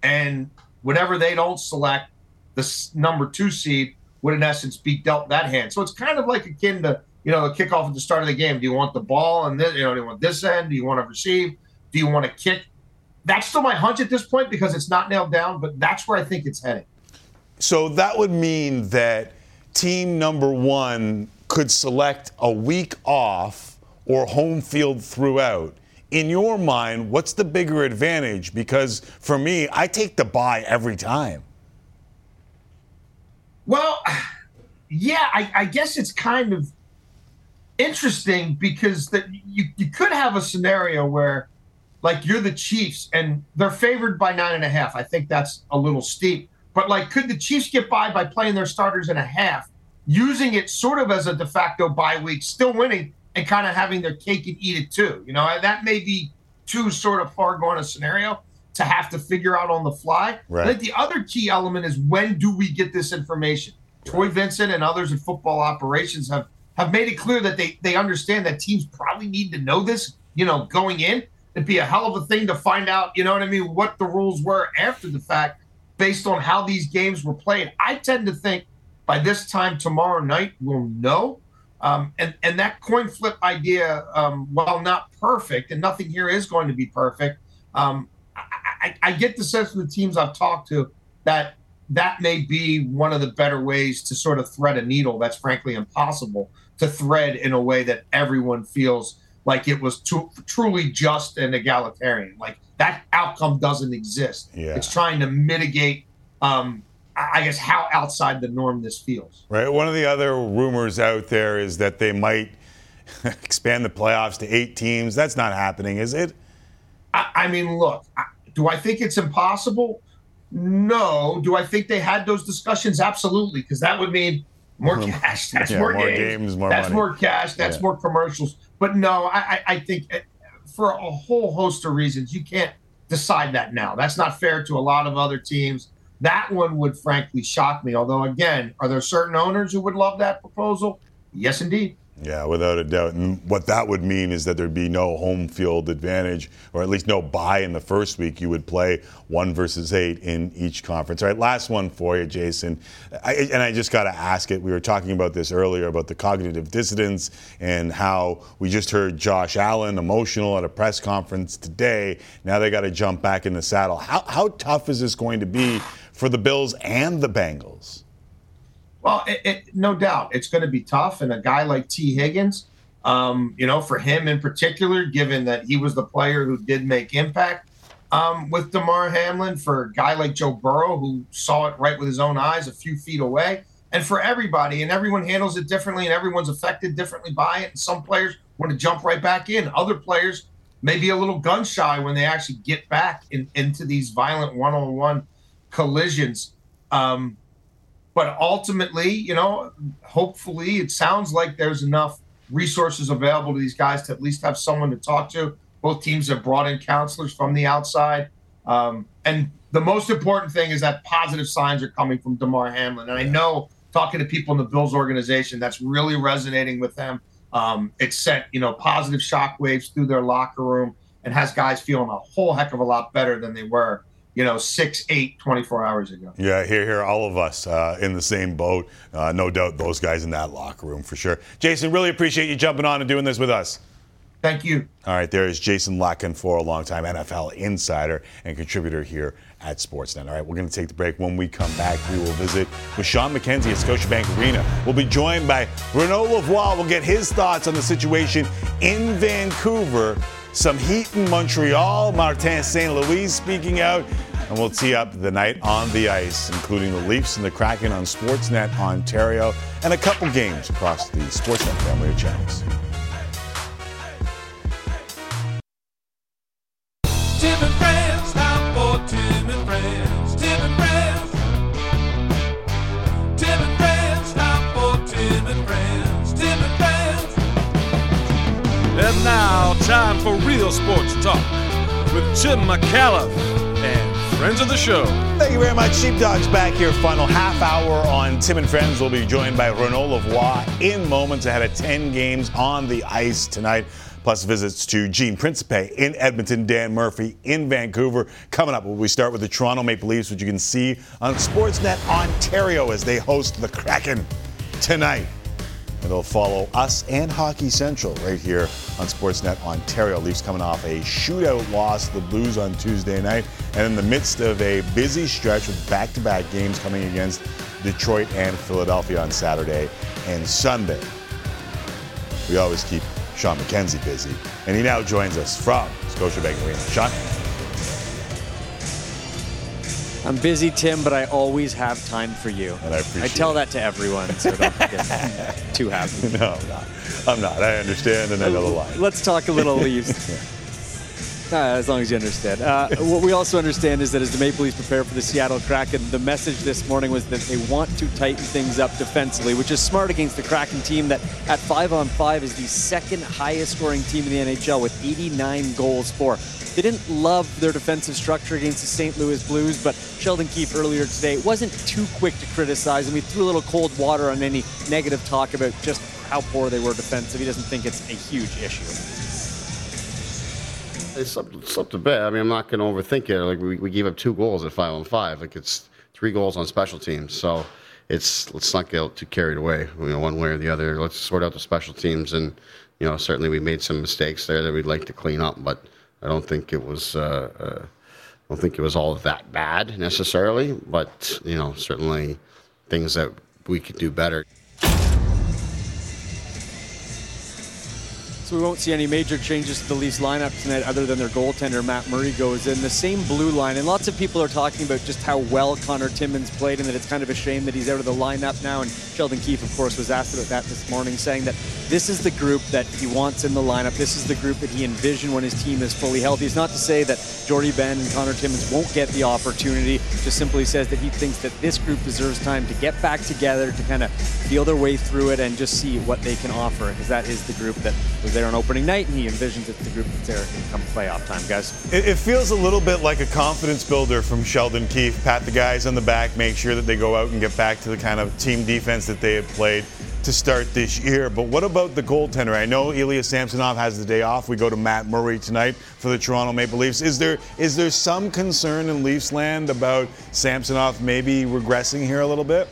And whatever they don't select, the number two seed would in essence be dealt that hand. So it's kind of like akin to you know a kickoff at the start of the game. Do you want the ball and then You know, do you want this end? Do you want to receive? Do you want to kick? That's still my hunch at this point because it's not nailed down, but that's where I think it's heading. So that would mean that team number one could select a week off or home field throughout. In your mind, what's the bigger advantage? Because for me, I take the buy every time. Well, yeah, I, I guess it's kind of interesting because that you, you could have a scenario where like you're the Chiefs and they're favored by nine and a half. I think that's a little steep. But like could the Chiefs get by by playing their starters in a half, using it sort of as a de facto bye week, still winning and kind of having their cake and eat it too? You know, that may be too sort of far gone a scenario to have to figure out on the fly. Right. I think the other key element is when do we get this information? Troy Vincent and others in football operations have have made it clear that they they understand that teams probably need to know this, you know, going in. It'd be a hell of a thing to find out, you know what I mean, what the rules were after the fact based on how these games were played. I tend to think by this time tomorrow night we'll know. Um, and and that coin flip idea, um, while not perfect, and nothing here is going to be perfect, um, I, I, get the sense from the teams I've talked to that that may be one of the better ways to sort of thread a needle that's frankly impossible to thread in a way that everyone feels like it was too, truly just and egalitarian. Like that outcome doesn't exist. Yeah. It's trying to mitigate, um, I guess, how outside the norm this feels. Right. One of the other rumors out there is that they might expand the playoffs to eight teams. That's not happening, is it? I, I mean, look, I, do I think it's impossible? No. Do I think they had those discussions? Absolutely, because that would mean more cash. That's Yeah, more, more games. games, more That's money. more cash. That's Yeah. more commercials. But no, I, I, I think uh, for a whole host of reasons, you can't decide that now. That's not fair to a lot of other teams. That one would frankly shock me. Although, again, are there certain owners who would love that proposal? Yes, indeed. Yeah, without a doubt. And what that would mean is that there'd be no home field advantage, or at least no bye in the first week. You would play one versus eight in each conference. All right, last one for you, Jason. I, and I just got to ask it. We were talking about this earlier about the cognitive dissonance and how we just heard Josh Allen emotional at a press conference today. Now they got to jump back in the saddle. How, how tough is this going to be for the Bills and the Bengals? Well, it, it, no doubt it's going to be tough. And a guy like Tee Higgins, um, you know, for him in particular, given that he was the player who did make impact um, with Damar Hamlin, for a guy like Joe Burrow, who saw it right with his own eyes a few feet away, and for everybody, and everyone handles it differently, and everyone's affected differently by it. And some players want to jump right back in. Other players may be a little gun shy when they actually get back in, into these violent one on one collisions. Um, but ultimately, you know, hopefully it sounds like there's enough resources available to these guys to at least have someone to talk to. Both teams have brought in counselors from the outside. Um, and the most important thing is that positive signs are coming from Damar Hamlin. And I know talking to people in the Bills organization, that's really resonating with them. Um, it sent, you know, positive shockwaves through their locker room and has guys feeling a whole heck of a lot better than they were, you know, six, eight, 24 hours ago. Yeah, here, here, all of us uh, in the same boat. Uh, no doubt those guys in that locker room for sure. Jason, really appreciate you jumping on and doing this with us. Thank you. All right, there is Jason La Canfora longtime NFL insider and contributor here at Sportsnet. All right, we're going to take the break. When we come back, we will visit with Sean McKenzie at Scotiabank Arena. We'll be joined by Renaud Lavoie. We'll get his thoughts on the situation in Vancouver, some heat in Montreal, Martin St. Louis speaking out, and we'll tee up the night on the ice, including the Leafs and the Kraken on Sportsnet Ontario, and a couple games across the Sportsnet family of channels. Show. Thank you very much. Sheepdogs back here. Final half hour on Tim and Friends. We'll be joined by Renaud Lavoie in moments ahead of 10 games on the ice tonight. Plus visits to Gene Principe in Edmonton, Dan Murphy in Vancouver. Coming up, we start with the Toronto Maple Leafs, which you can see on Sportsnet Ontario as they host the Kraken tonight. And they'll follow us and Hockey Central right here on Sportsnet Ontario. Leafs coming off a shootout loss the Blues on Tuesday night, and in the midst of a busy stretch with back-to-back games coming against Detroit and Philadelphia on Saturday and Sunday. We always keep Sean McKenzie busy, and he now joins us from Scotiabank Arena. Sean? I'm busy, Tim, but I always have time for you. And I appreciate I tell that to everyone, so don't get too happy. No, I'm not. I'm not. I understand, and I know the line. Let's talk a little Leafs. Uh, as long as you understand. Uh, what we also understand is that as the Maple Leafs prepare for the Seattle Kraken, the message this morning was that they want to tighten things up defensively, which is smart against the Kraken team that at five on five is the second highest scoring team in the NHL with 89 goals for. They didn't love their defensive structure against the St. Louis Blues, but Sheldon Keefe earlier today wasn't too quick to criticize, and we threw a little cold water on any negative talk about just how poor they were defensive. He doesn't think it's a huge issue. It's up, it's up to bit. I mean, I'm not going to overthink it. Like we, we gave up two goals at five on five. Like it's three goals on special teams. So it's let's not get too carried away. You know, one way or the other. Let's sort out the special teams. And you know, certainly we made some mistakes there that we'd like to clean up. But I don't think it was. Uh, uh, I don't think it was all that bad necessarily. But you know, certainly things that we could do better. So we won't see any major changes to the Leafs lineup tonight other than their goaltender, Matt Murray, goes in. The same blue line. And lots of people are talking about just how well Connor Timmins played and that it's kind of a shame that he's out of the lineup now. And Sheldon Keefe, of course, was asked about that this morning, saying that this is the group that he wants in the lineup. This is the group that he envisioned when his team is fully healthy. It's not to say that Jordie Benn and Connor Timmins won't get the opportunity, just simply says that he thinks that this group deserves time to get back together, to kind of feel their way through it and just see what they can offer. Because that is the group that was there on opening night, and he envisions it's the group that's there come playoff time, guys. It, it feels a little bit like a confidence builder from Sheldon Keefe. Pat the guys on the back, make sure that they go out and get back to the kind of team defense that they had played to start this year. But what about the goaltender? I know Ilya Samsonov has the day off. We go to Matt Murray tonight for the Toronto Maple Leafs. Is there is there some concern in Leafs land about Samsonov maybe regressing here a little bit?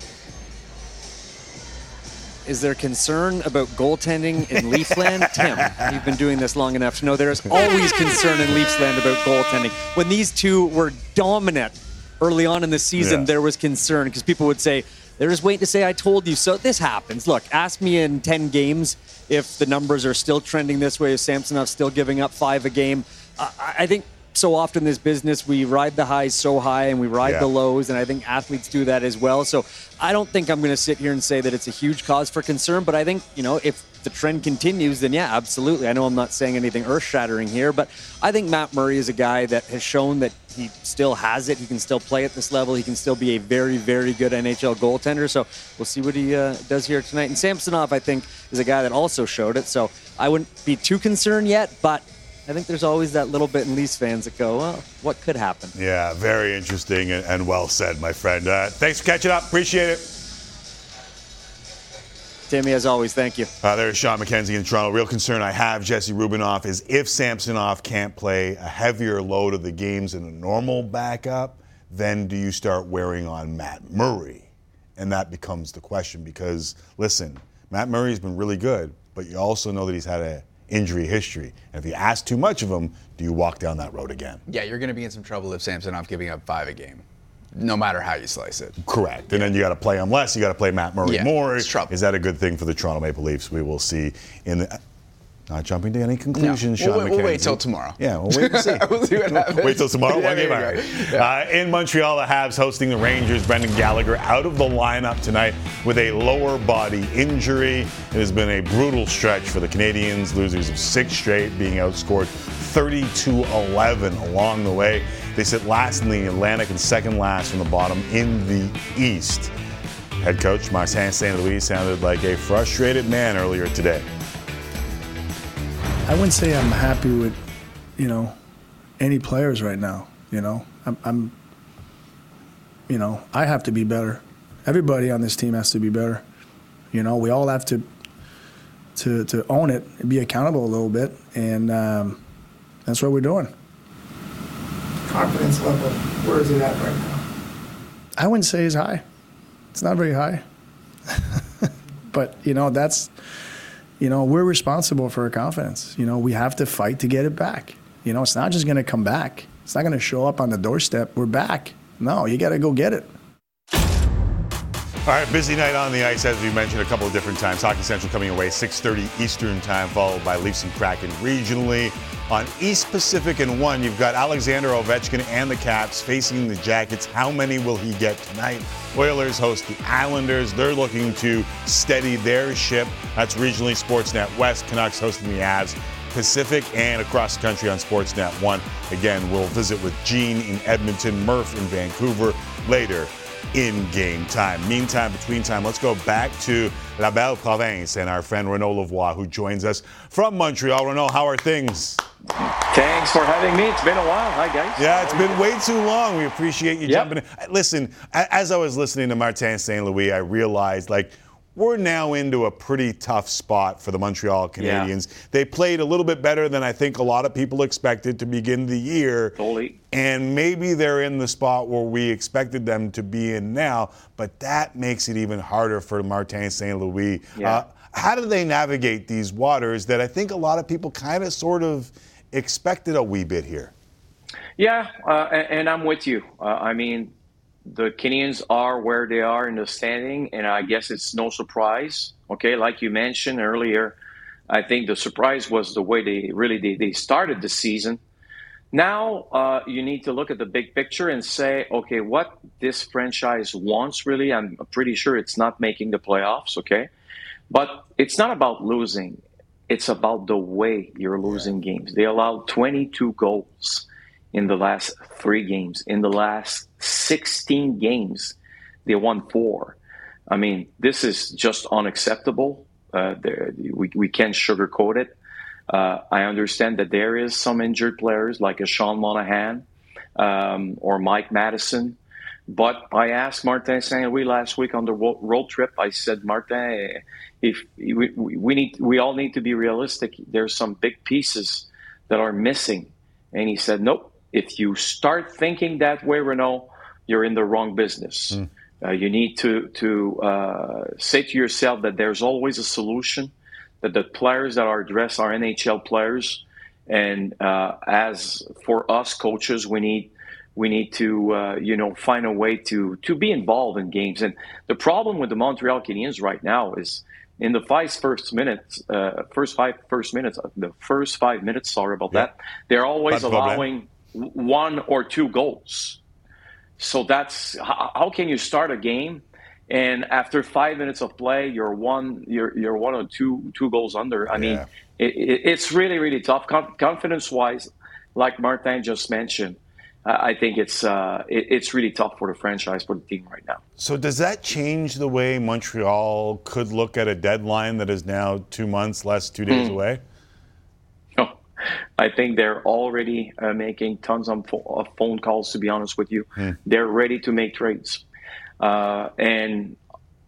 Is there concern about goaltending in Leafland? Tim, you've been doing this long enough to know there is always concern in Leafsland about goaltending. When these two were dominant early on in the season, Yeah. there was concern because people would say, they're just waiting to say, I told you so. This happens. Look, ask me in 10 games if the numbers are still trending this way, if Samsonov's still giving up five a game. I, I think so often in this business, we ride the highs so high and we ride Yeah. the lows, and I think athletes do that as well. So I don't think I'm going to sit here and say that it's a huge cause for concern, but I think, you know, if the trend continues, then yeah, absolutely. I know I'm not saying anything earth shattering here, but I think Matt Murray is a guy that has shown that he still has it. He can still play at this level. He can still be a very, very good NHL goaltender. So we'll see what he uh, does here tonight. And Samsonov, I think, is a guy that also showed it. So I wouldn't be too concerned yet, but I think there's always that little bit in Leafs fans that go, well, what could happen? Yeah, very interesting and, and well said, my friend. Uh, thanks for catching up. Appreciate it. Timmy, as always, thank you. Uh, there's Sean McKenzie in Toronto. Real concern I have, Jesse Rubinoff, is if Samsonov can't play a heavier load of the games in a normal backup, then do you start wearing on Matt Murray? And that becomes the question because, listen, Matt Murray's been really good, but you also know that he's had a injury history. And if you ask too much of him, do you walk down that road again? Yeah, you're going to be in some trouble if Samsonov giving up five a game, no matter how you slice it. Correct. And then you got to play him less. You got to play Matt Murray Yeah, more. it's trouble. Is that a good thing for the Toronto Maple Leafs? We will see in the. Not jumping to any conclusions, No, we'll Sean wait- we'll wait till tomorrow. Yeah, we'll wait and see. We'll see what happens. Wait till tomorrow. Yeah, One game. yeah, all right. right. Uh, in Montreal, the Habs hosting the Rangers. Brendan Gallagher out of the lineup tonight with a lower body injury. It has been a brutal stretch for the Canadiens, losers of six straight, being outscored 32-11 along the way. They sit last in the Atlantic and second last from the bottom in the East. Head coach Martin St. Louis sounded like a frustrated man earlier today. I wouldn't say I'm happy with, you know, any players right now. You know, I'm, I'm, you know, I have to be better. Everybody on this team has to be better. You know, we all have to, to, to own it, and be accountable a little bit, and um, that's what we're doing. confidence level, where is it at right now? I wouldn't say it's high. It's not very high. but, you know, that's, you know, we're responsible for our confidence. You know, we have to fight to get it back. You know, it's not just going to come back. It's not going to show up on the doorstep. We're back. No, you got to go get it. All right, busy night on the ice, as we mentioned a couple of different times. Hockey Central coming away 6:30 Eastern Time, followed by Leafs and Kraken regionally. On East Pacific and one, you've got Alexander Ovechkin and the Caps facing the Jackets. How many will he get tonight? Oilers host the Islanders. They're looking to steady their ship. That's regionally Sportsnet West. Canucks hosting the Avs. Pacific and across the country on Sportsnet 1. Again, we'll visit with Gene in Edmonton, Murph in Vancouver later in game time. Meantime, between time, let's go back to La Belle Province and our friend Renaud Lavoie, who joins us from Montreal. Renaud, how are things? Thanks for having me. It's been a while. Hi, guys. Yeah, it's been way too long. We appreciate you Yep. jumping in. Listen, as I was listening to Martin St. Louis, I realized like we're now into a pretty tough spot for the Montreal Yeah. Canadiens. They played a little bit better than I think a lot of people expected to begin the year. Totally. And maybe they're in the spot where we expected them to be in now, but that makes it even harder for Martin St. Louis. Yeah. Uh, how do they navigate these waters that I think a lot of people kind of sort of expected a wee bit here? Yeah, uh, and, and I'm with you. Uh, I mean, the Kenyans are where they are in the standing, and I guess it's no surprise. Okay, like you mentioned earlier, I think the surprise was the way they really they, they started the season. Now uh, you need to look at the big picture and say, okay, what this franchise wants really. I'm pretty sure it's not making the playoffs, okay, but it's not about losing. It's about the way you're losing games. They allowed 22 goals in the last three games. In the last 16 games, they won four. I mean, this is just unacceptable. Uh, we, we can't sugarcoat it. Uh, I understand that there is some injured players like a Sean Monahan um, or Mike Matheson. But I asked Martin St. Louis last week on the road trip. I said, Martin, if we we need, we all need to be realistic. There's some big pieces that are missing, and he said, nope. If you start thinking that way, Renaud, you're in the wrong business. Uh, you need to to uh, say to yourself that there's always a solution. That the players that are addressed are NHL players, and uh, as for us coaches, we need we need to uh, you know find a way to to be involved in games. And the problem with the Montreal Canadiens right now is in the five first minutes, uh, first five first minutes, the first five minutes. Sorry about that. They're always Pas de problème. allowing one or two goals. So that's how, how can you start a game and after five minutes of play, you're one, you're you're one or two two goals under. I mean, it, it, it's really really tough. Con- confidence wise, like Martin just mentioned, I think it's uh, it, it's really tough for the franchise for the team right now. So does that change the way Montreal could look at a deadline that is now two months less, two days Hmm. away? I think they're already uh, making tons of, pho- of phone calls. To be honest with you, Hmm. they're ready to make trades, uh, and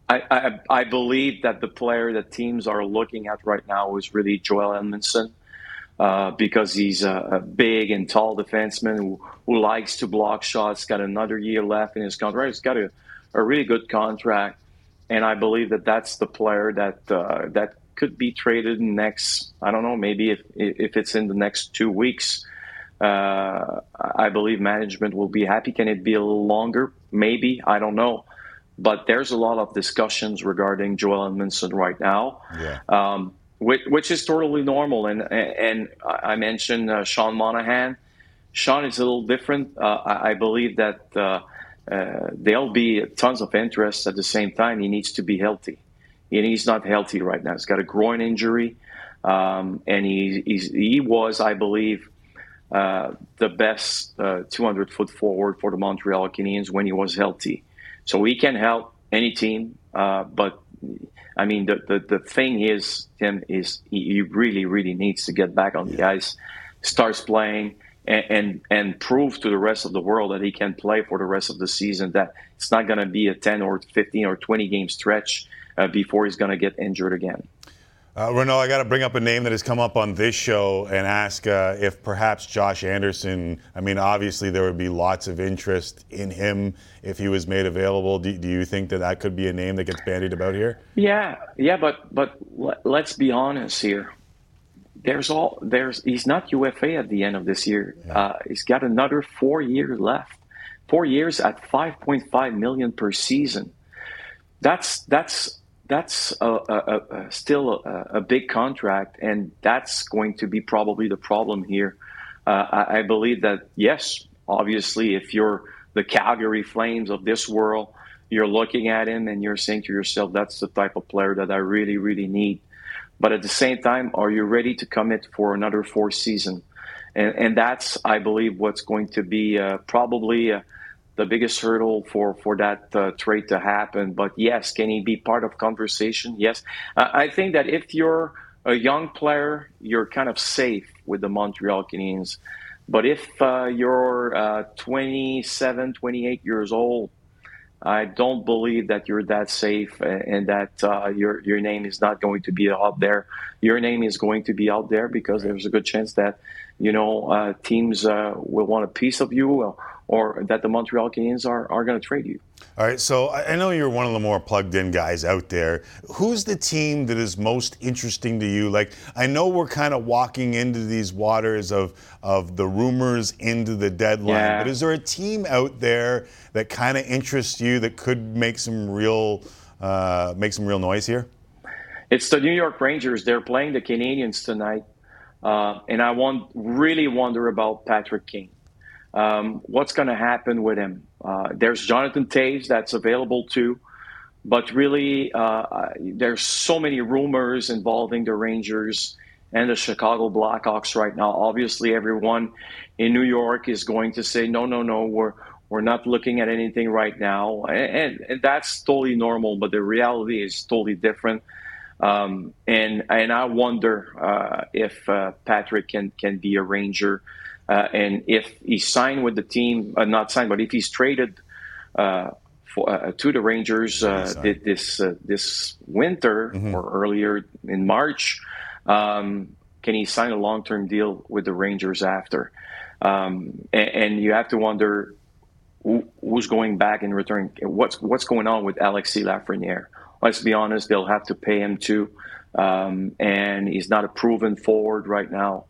I, I, I believe that the player that teams are looking at right now is really Joel Edmundson. Uh, because he's a, a big and tall defenseman who, who likes to block shots, got another year left in his contract. He's got a, a really good contract, and I believe that that's the player that uh, that could be traded next. I don't know, maybe if if it's in the next two weeks. Uh, I believe management will be happy. Can it be a little longer? Maybe I don't know, but there's a lot of discussions regarding Joel Edmundson right now Yeah. um, which, which is totally normal. And and I mentioned uh, Sean Monahan. Sean is a little different. Uh, I, I believe that uh, uh, there'll be tons of interest at the same time. He needs to be healthy, and he's not healthy right now. He's got a groin injury, um, and he he's, he was, I believe. Uh, the best uh, 200 foot forward for the Montreal Canadiens when he was healthy. So he can help any team, uh, but I mean, the, the, the thing is, Tim, is he, he really, really needs to get back on the ice, starts playing, and, and and prove to the rest of the world that he can play for the rest of the season. That it's not going to be a 10 or 15 or 20 game stretch uh, before he's going to get injured again. Uh, Renaud, I got to bring up a name that has come up on this show and ask uh, if perhaps Josh Anderson. I mean, obviously there would be lots of interest in him if he was made available. Do, do you think that that could be a name that gets bandied about here? Yeah, yeah, but but let, let's be honest here. There's all there's he's not UFA at the end of this year. Uh, he's got another four years left. Four years at 5.5 million per season. That's that's that's a, a, a, still a, a big contract, and that's going to be probably the problem here. Uh, I, I believe that yes, obviously, if you're the Calgary Flames of this world, you're looking at him and you're saying to yourself, "That's the type of player that I really, really need." But at the same time, are you ready to commit for another four season? And, and that's, I believe, what's going to be uh, probably uh, the biggest hurdle for for that uh, trade to happen. But yes, can he be part of conversation? Yes, uh, I think that if you're a young player, you're kind of safe with the Montreal Canadiens. But if uh, you're uh, 27, 28 years old, I don't believe that you're that safe and that uh, your your name is not going to be out there. Your name is going to be out there because there's a good chance that you know uh, teams uh, will want a piece of you, or, that the Montreal Canadiens are, are going to trade you. All right, so I I know you're one of the more plugged in guys out there. Who's the team that is most interesting to you? Like, I know we're kind of walking into these waters of, of the rumors into the deadline, Yeah. but is there a team out there that kind of interests you that could make some real uh, make some real noise here? It's the New York Rangers. They're playing the Canadiens tonight, uh, and I want really wonder about Patrick Kane. Um, what's going to happen with him? Uh, there's Jonathan Toews that's available too, but really, uh, there's so many rumors involving the Rangers and the Chicago Blackhawks right now. Obviously, everyone in New York is going to say, no, no, no, we're we're not looking at anything right now, and, and that's totally normal. But the reality is totally different. Um, and and I wonder uh, if uh, Patrick can can be a Ranger, uh, and if he's signed with the team, uh, not signed, but if he's traded uh, for, uh, to the Rangers this this winter Mm-hmm. or earlier in March, um, can he sign a long term deal with the Rangers after? Um, and, and you have to wonder who, who's going back and returning. What's what's going on with Alexis Lafreniere? Let's be honest; they'll have to pay him too, um, and he's not a proven forward right now.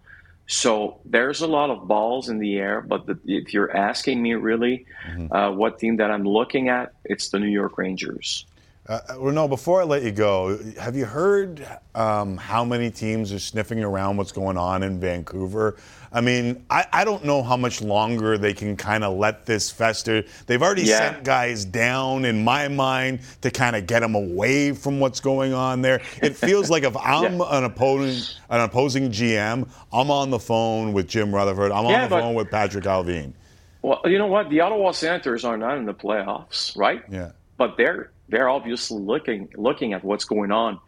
So there's a lot of balls in the air. But the, if you're asking me really, uh, what team that I'm looking at, it's the New York Rangers. Uh, Renaud, before I let you go, have you heard um, how many teams are sniffing around what's going on in Vancouver? I mean, I, I don't know how much longer they can kind of let this fester. They've already Yeah. sent guys down, in my mind, to kind of get them away from what's going on there. It feels like if I'm an opposing an opposing GM, I'm on the phone with Jim Rutherford. I'm Yeah, on the but- phone with Patrik Allvin. Well, you know what? The Ottawa Senators are not in the playoffs, right? Yeah. But they're they're obviously looking looking at what's going on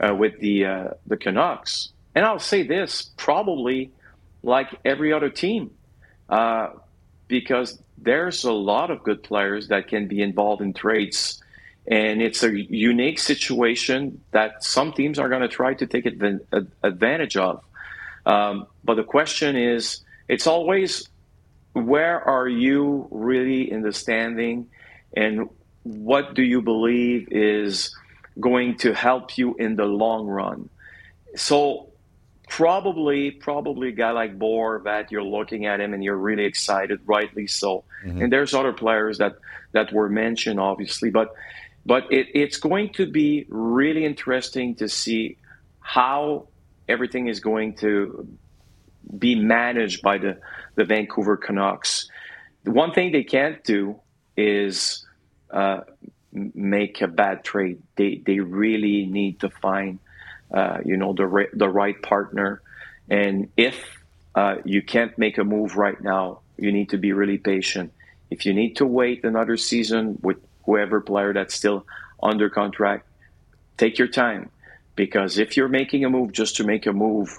uh, with the uh, the Canucks. And I'll say this: probably like every other team, uh, because there's a lot of good players that can be involved in trades. And it's a unique situation that some teams are going to try to take advan- advantage of. Um, but the question is, it's always where are you really in the standing and what do you believe is going to help you in the long run so probably probably a guy like Bohr that you're looking at him and you're really excited rightly so Mhm. and there's other players that that were mentioned obviously but but it, it's going to be really interesting to see how everything is going to be managed by the, the Vancouver Canucks. The one thing they can't do is uh, make a bad trade. They they really need to find uh, you know the ri- the right partner, and if uh, you can't make a move right now, you need to be really patient. If you need to wait another season with whoever player that's still under contract, take your time because if you're making a move just to make a move,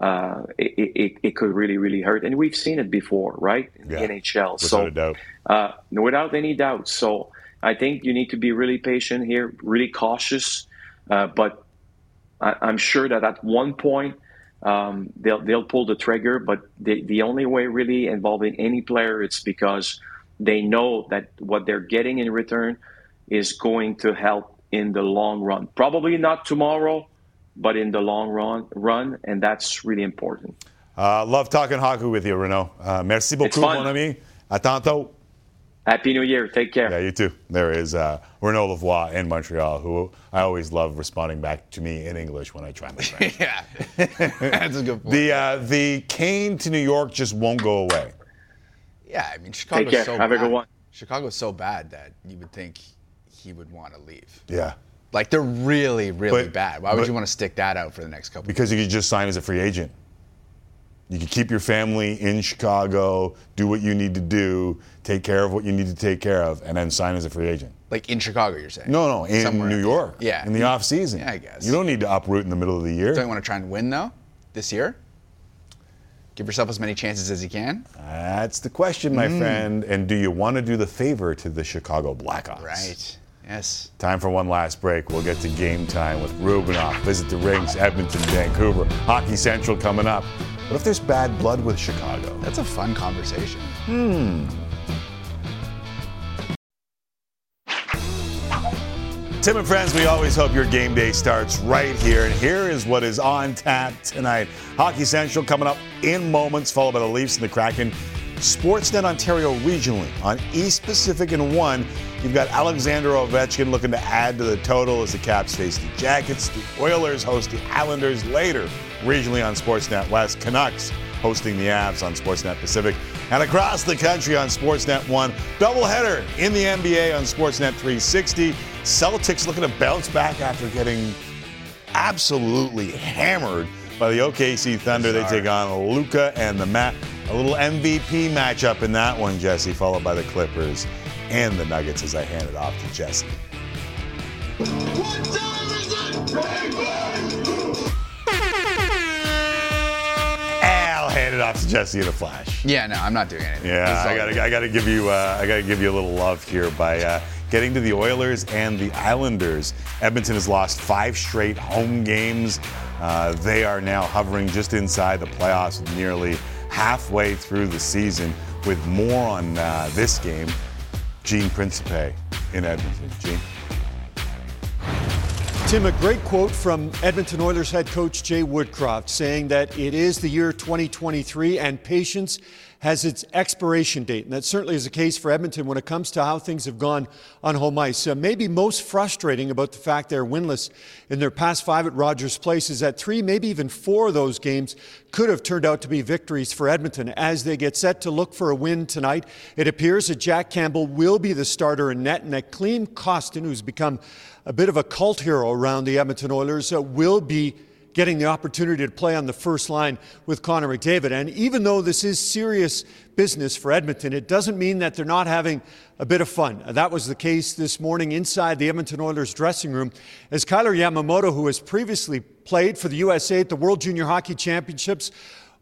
uh, it, it, it could really, really hurt. And we've seen it before, right? In Yeah, the NHL. without so, a doubt. Uh, without any doubt. So, I think you need to be really patient here, really cautious. Uh, but I, I'm sure that at one point, um, they'll they'll pull the trigger. But the the only way really involving any player, it's because they know that what they're getting in return is going to help in the long run. Probably not tomorrow, but in the long run, run, and that's really important. Uh, love talking hockey with you, Renaud. Uh, merci beaucoup, mon ami. À tantôt. Happy New Year. Take care. Yeah, you too. There is uh, Renaud Lavoie in Montreal, who I always love responding back to me in English when I try my French. yeah, that's a good point. the uh, the Kane to New York just won't go away. Yeah, I mean Chicago's Take care. so Have a bad. good one. Chicago's so bad that you would think he would want to leave. Yeah, Like they're really, really But- bad. Why would but- you want to stick that out for the next couple? because you could just sign as a free agent. You can keep your family in Chicago, do what you need to do, take care of what you need to take care of, and then sign as a free agent. Like in Chicago, you're saying? No, no, in Somewhere. New York. Yeah. In the off season. Yeah, I guess. You don't need to uproot in the middle of the year. Don't you want to try and win though this year? Give yourself as many chances as you can. That's the question, my Mm. friend. And do you want to do the favor to the Chicago Blackhawks? Right. Yes. Time for one last break. We'll get to game time with Rubinoff. Visit the rinks, Edmonton, Vancouver. Hockey Central coming up. What if there's bad blood with Chicago? That's a fun conversation. Hmm. Tim and friends, we always hope your game day starts right here. And here is what is on tap tonight. Hockey Central coming up in moments, followed by the Leafs and the Kraken. Sportsnet Ontario regionally. On East Pacific and 1, you've got Alexander Ovechkin looking to add to the total as the Caps face the Jackets. The Oilers host the Islanders later, regionally on Sportsnet West. Canucks hosting the Avs on Sportsnet Pacific. And across the country on Sportsnet 1, doubleheader in the NBA on Sportsnet 360. Celtics looking to bounce back after getting absolutely hammered by the OKC Thunder. They take on Luka and the Matt. A little MVP matchup in that one, Jesse, followed by the Clippers and the Nuggets as I hand it off to Jesse. It off to Jesse in a flash. Yeah, no, I'm not doing anything. Yeah, I gotta. I gotta give you, uh, I gotta give you a little love here by uh, getting to the Oilers and the Islanders. Edmonton has lost five straight home games. Uh, they are now hovering just inside the playoffs, nearly halfway through the season. With more on uh, this game, Gene Principe in Edmonton. Gene. Tim, a great quote from Edmonton Oilers head coach Jay Woodcroft saying that it is the year 2023 and patience has its expiration date. And that certainly is the case for Edmonton when it comes to how things have gone on home ice. Uh, maybe most frustrating about the fact they're winless in their past five at Rogers Place is that three, maybe even four of those games could have turned out to be victories for Edmonton. As they get set to look for a win tonight, it appears that Jack Campbell will be the starter in net and that Clem Kostin, who's become a bit of a cult hero around the Edmonton Oilers, uh, will be getting the opportunity to play on the first line with Connor McDavid. And even though this is serious business for Edmonton, it doesn't mean that they're not having a bit of fun. That was the case this morning inside the Edmonton Oilers dressing room as Kailer Yamamoto, who has previously played for the USA at the World Junior Hockey Championships,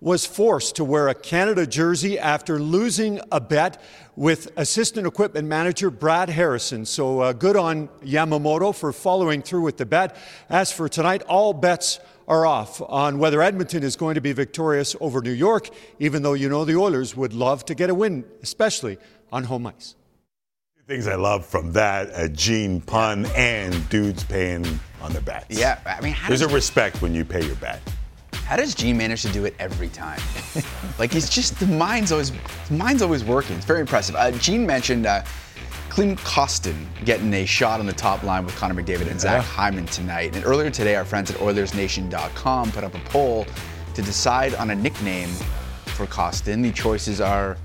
was forced to wear a Canada jersey after losing a bet with assistant equipment manager Brad Harrison. So uh, good on Yamamoto for following through with the bet. As for tonight, all bets are off on whether Edmonton is going to be victorious over New York, even though you know the Oilers would love to get a win, especially on home ice. Things I love from that a Gene pun and dudes paying on their bets. Yeah, I mean, how there's does- a respect when you pay your bet. How does Gene manage to do it every time? like he's just the mind's always the mind's always working. It's very impressive. Uh, Gene mentioned uh, Clem Kostin getting a shot on the top line with Connor McDavid and Zach Hyman tonight. And earlier today, our friends at OilersNation.com put up a poll to decide on a nickname for Kostin. The choices are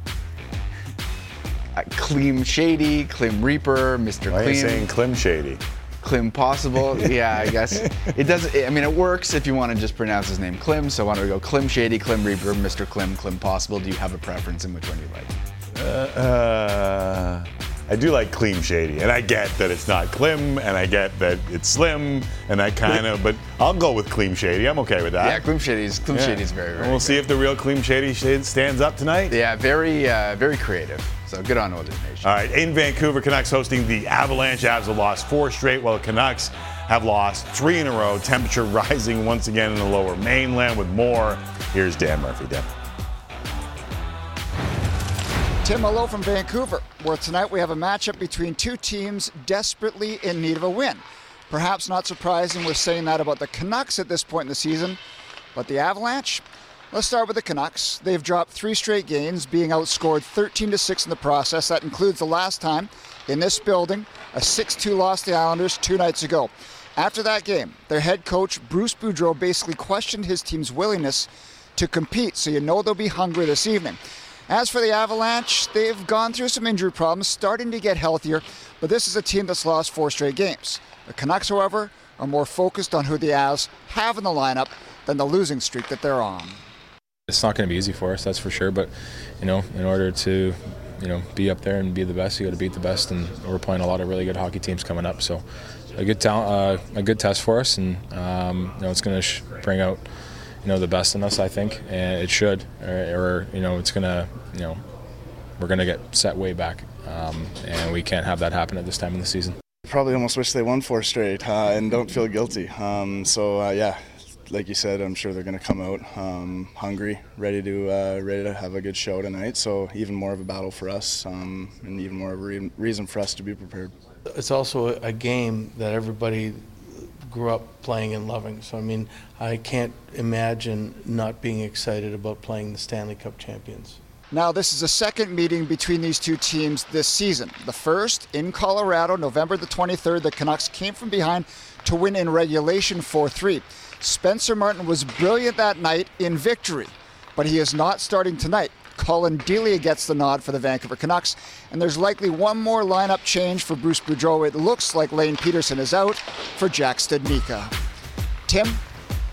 uh, Clem Shady, Clem Reaper, Mr. Why are you saying Clem Shady? Clem Possible. Yeah, I guess it doesn't. I mean, it works if you want to just pronounce his name Clem. So why don't we go Clem Shady, Clem Reaper, Mr. Clem, Clem Possible? Do you have a preference in which one you like? Uh, uh, I do like Clean Shady, and I get that it's not Clem, and I get that it's Slim, and that kind of. But I'll go with Clean Shady. I'm okay with that. Yeah, Clem Shady's Clem Yeah. Shady's very, very. And we'll see if the real Clean Shady stands up tonight. Yeah, very, uh, very creative. So good on Oilers Nation. All right, in Vancouver, Canucks hosting the Avalanche. Avs have lost four straight, while the Canucks have lost three in a row. Temperature rising once again in the lower mainland with more. Here's Dan Murphy. Dan. Tim Mallow from Vancouver, where tonight we have a matchup between two teams desperately in need of a win. Perhaps not surprising we're saying that about the Canucks at this point in the season, but the Avalanche? Let's start with the Canucks. They've dropped three straight games, being outscored 13 to 6 in the process. That includes the last time in this building, a 6-2 loss to the Islanders two nights ago. After that game, their head coach Bruce Boudreau basically questioned his team's willingness to compete, so you know they'll be hungry this evening. As for the Avalanche, they've gone through some injury problems, starting to get healthier, but this is a team that's lost four straight games. The Canucks, however, are more focused on who the Avs have in the lineup than the losing streak that they're on. It's not going to be easy for us, that's for sure. But you know, in order to you know be up there and be the best, you got to beat the best. And we're playing a lot of really good hockey teams coming up, so a good talent, uh, a good test for us, and um, you know it's going to sh- bring out you know the best in us, I think, and it should, or, or you know it's going to you know we're going to get set way back, um, and we can't have that happen at this time in the season. Probably almost wish they won four straight uh, and don't feel guilty. Um, so uh, yeah, like you said, I'm sure they're going to come out um, hungry, ready to uh, ready to have a good show tonight. So even more of a battle for us, um, and even more of a re- reason for us to be prepared. It's also a game that everybody grew up playing and loving. So I mean, I can't imagine not being excited about playing the Stanley Cup champions. Now, this is the second meeting between these two teams this season. The first in Colorado, November the 23rd, the Canucks came from behind to win in regulation 4 3. Spencer Martin was brilliant that night in victory, but he is not starting tonight. Collin Delia gets the nod for the Vancouver Canucks, and there's likely one more lineup change for Bruce Boudreau. It looks like Lane Peterson is out for Jack Studnicka. Tim?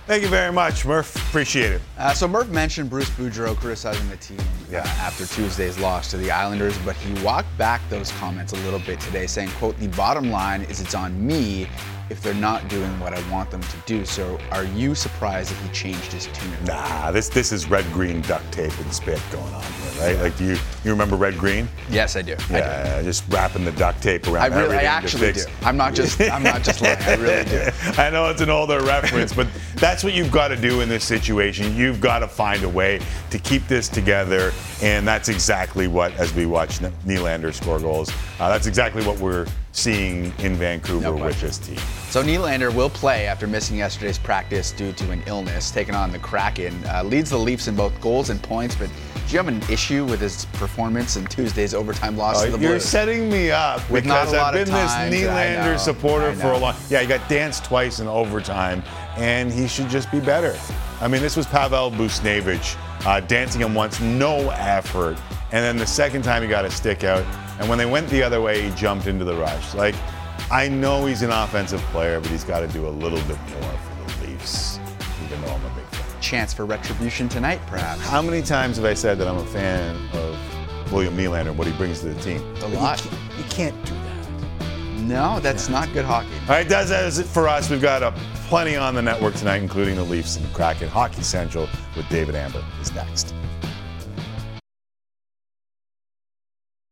Thank you very much, Murph. Appreciate it. Uh, so Murph mentioned Bruce Boudreau criticizing the team uh, after Tuesday's loss to the Islanders, but he walked back those comments a little bit today, saying, "quote The bottom line is it's on me if they're not doing what I want them to do." So, are you surprised that he changed his tune? Nah, this this is red green duct tape and spit going on here, right? Like, do you you remember red green? Yes, I do. I Yeah, just wrapping the duct tape around I really, I everything to actually do. I'm not just, I'm not just lying. I really do. I know it's an older reference, but that's what you've got to do in this situation. You've got to find a way to keep this together, and that's exactly what, as we watch Nylander score goals, uh, that's exactly what we're seeing in Vancouver with this team. So Nylander will play after missing yesterday's practice due to an illness. Taking on the Kraken, uh, leads the Leafs in both goals and points. But do you have an issue with his performance in Tuesday's overtime loss Uh, to the you're setting me up With not because a lot I've been of this Nylander know, supporter for a long. Yeah, he got danced twice in overtime, and he should just be better. I mean, this was Pavel Buchnevich uh, dancing him once, no effort, and then the second time he got a stick out, and when they went the other way, he jumped into the rush. Like, I know he's an offensive player, but he's got to do a little bit more for the Leafs, even though I'm a big fan. Chance for retribution tonight, perhaps. How many times have I said that I'm a fan of William Nylander and what he brings to the team? A But you lot. can't- You can't do that. No, that's not good hockey. All right, that's, that's it for us. We've got uh, plenty on the network tonight, including the Leafs and Kraken. Hockey Central with David Amber is next.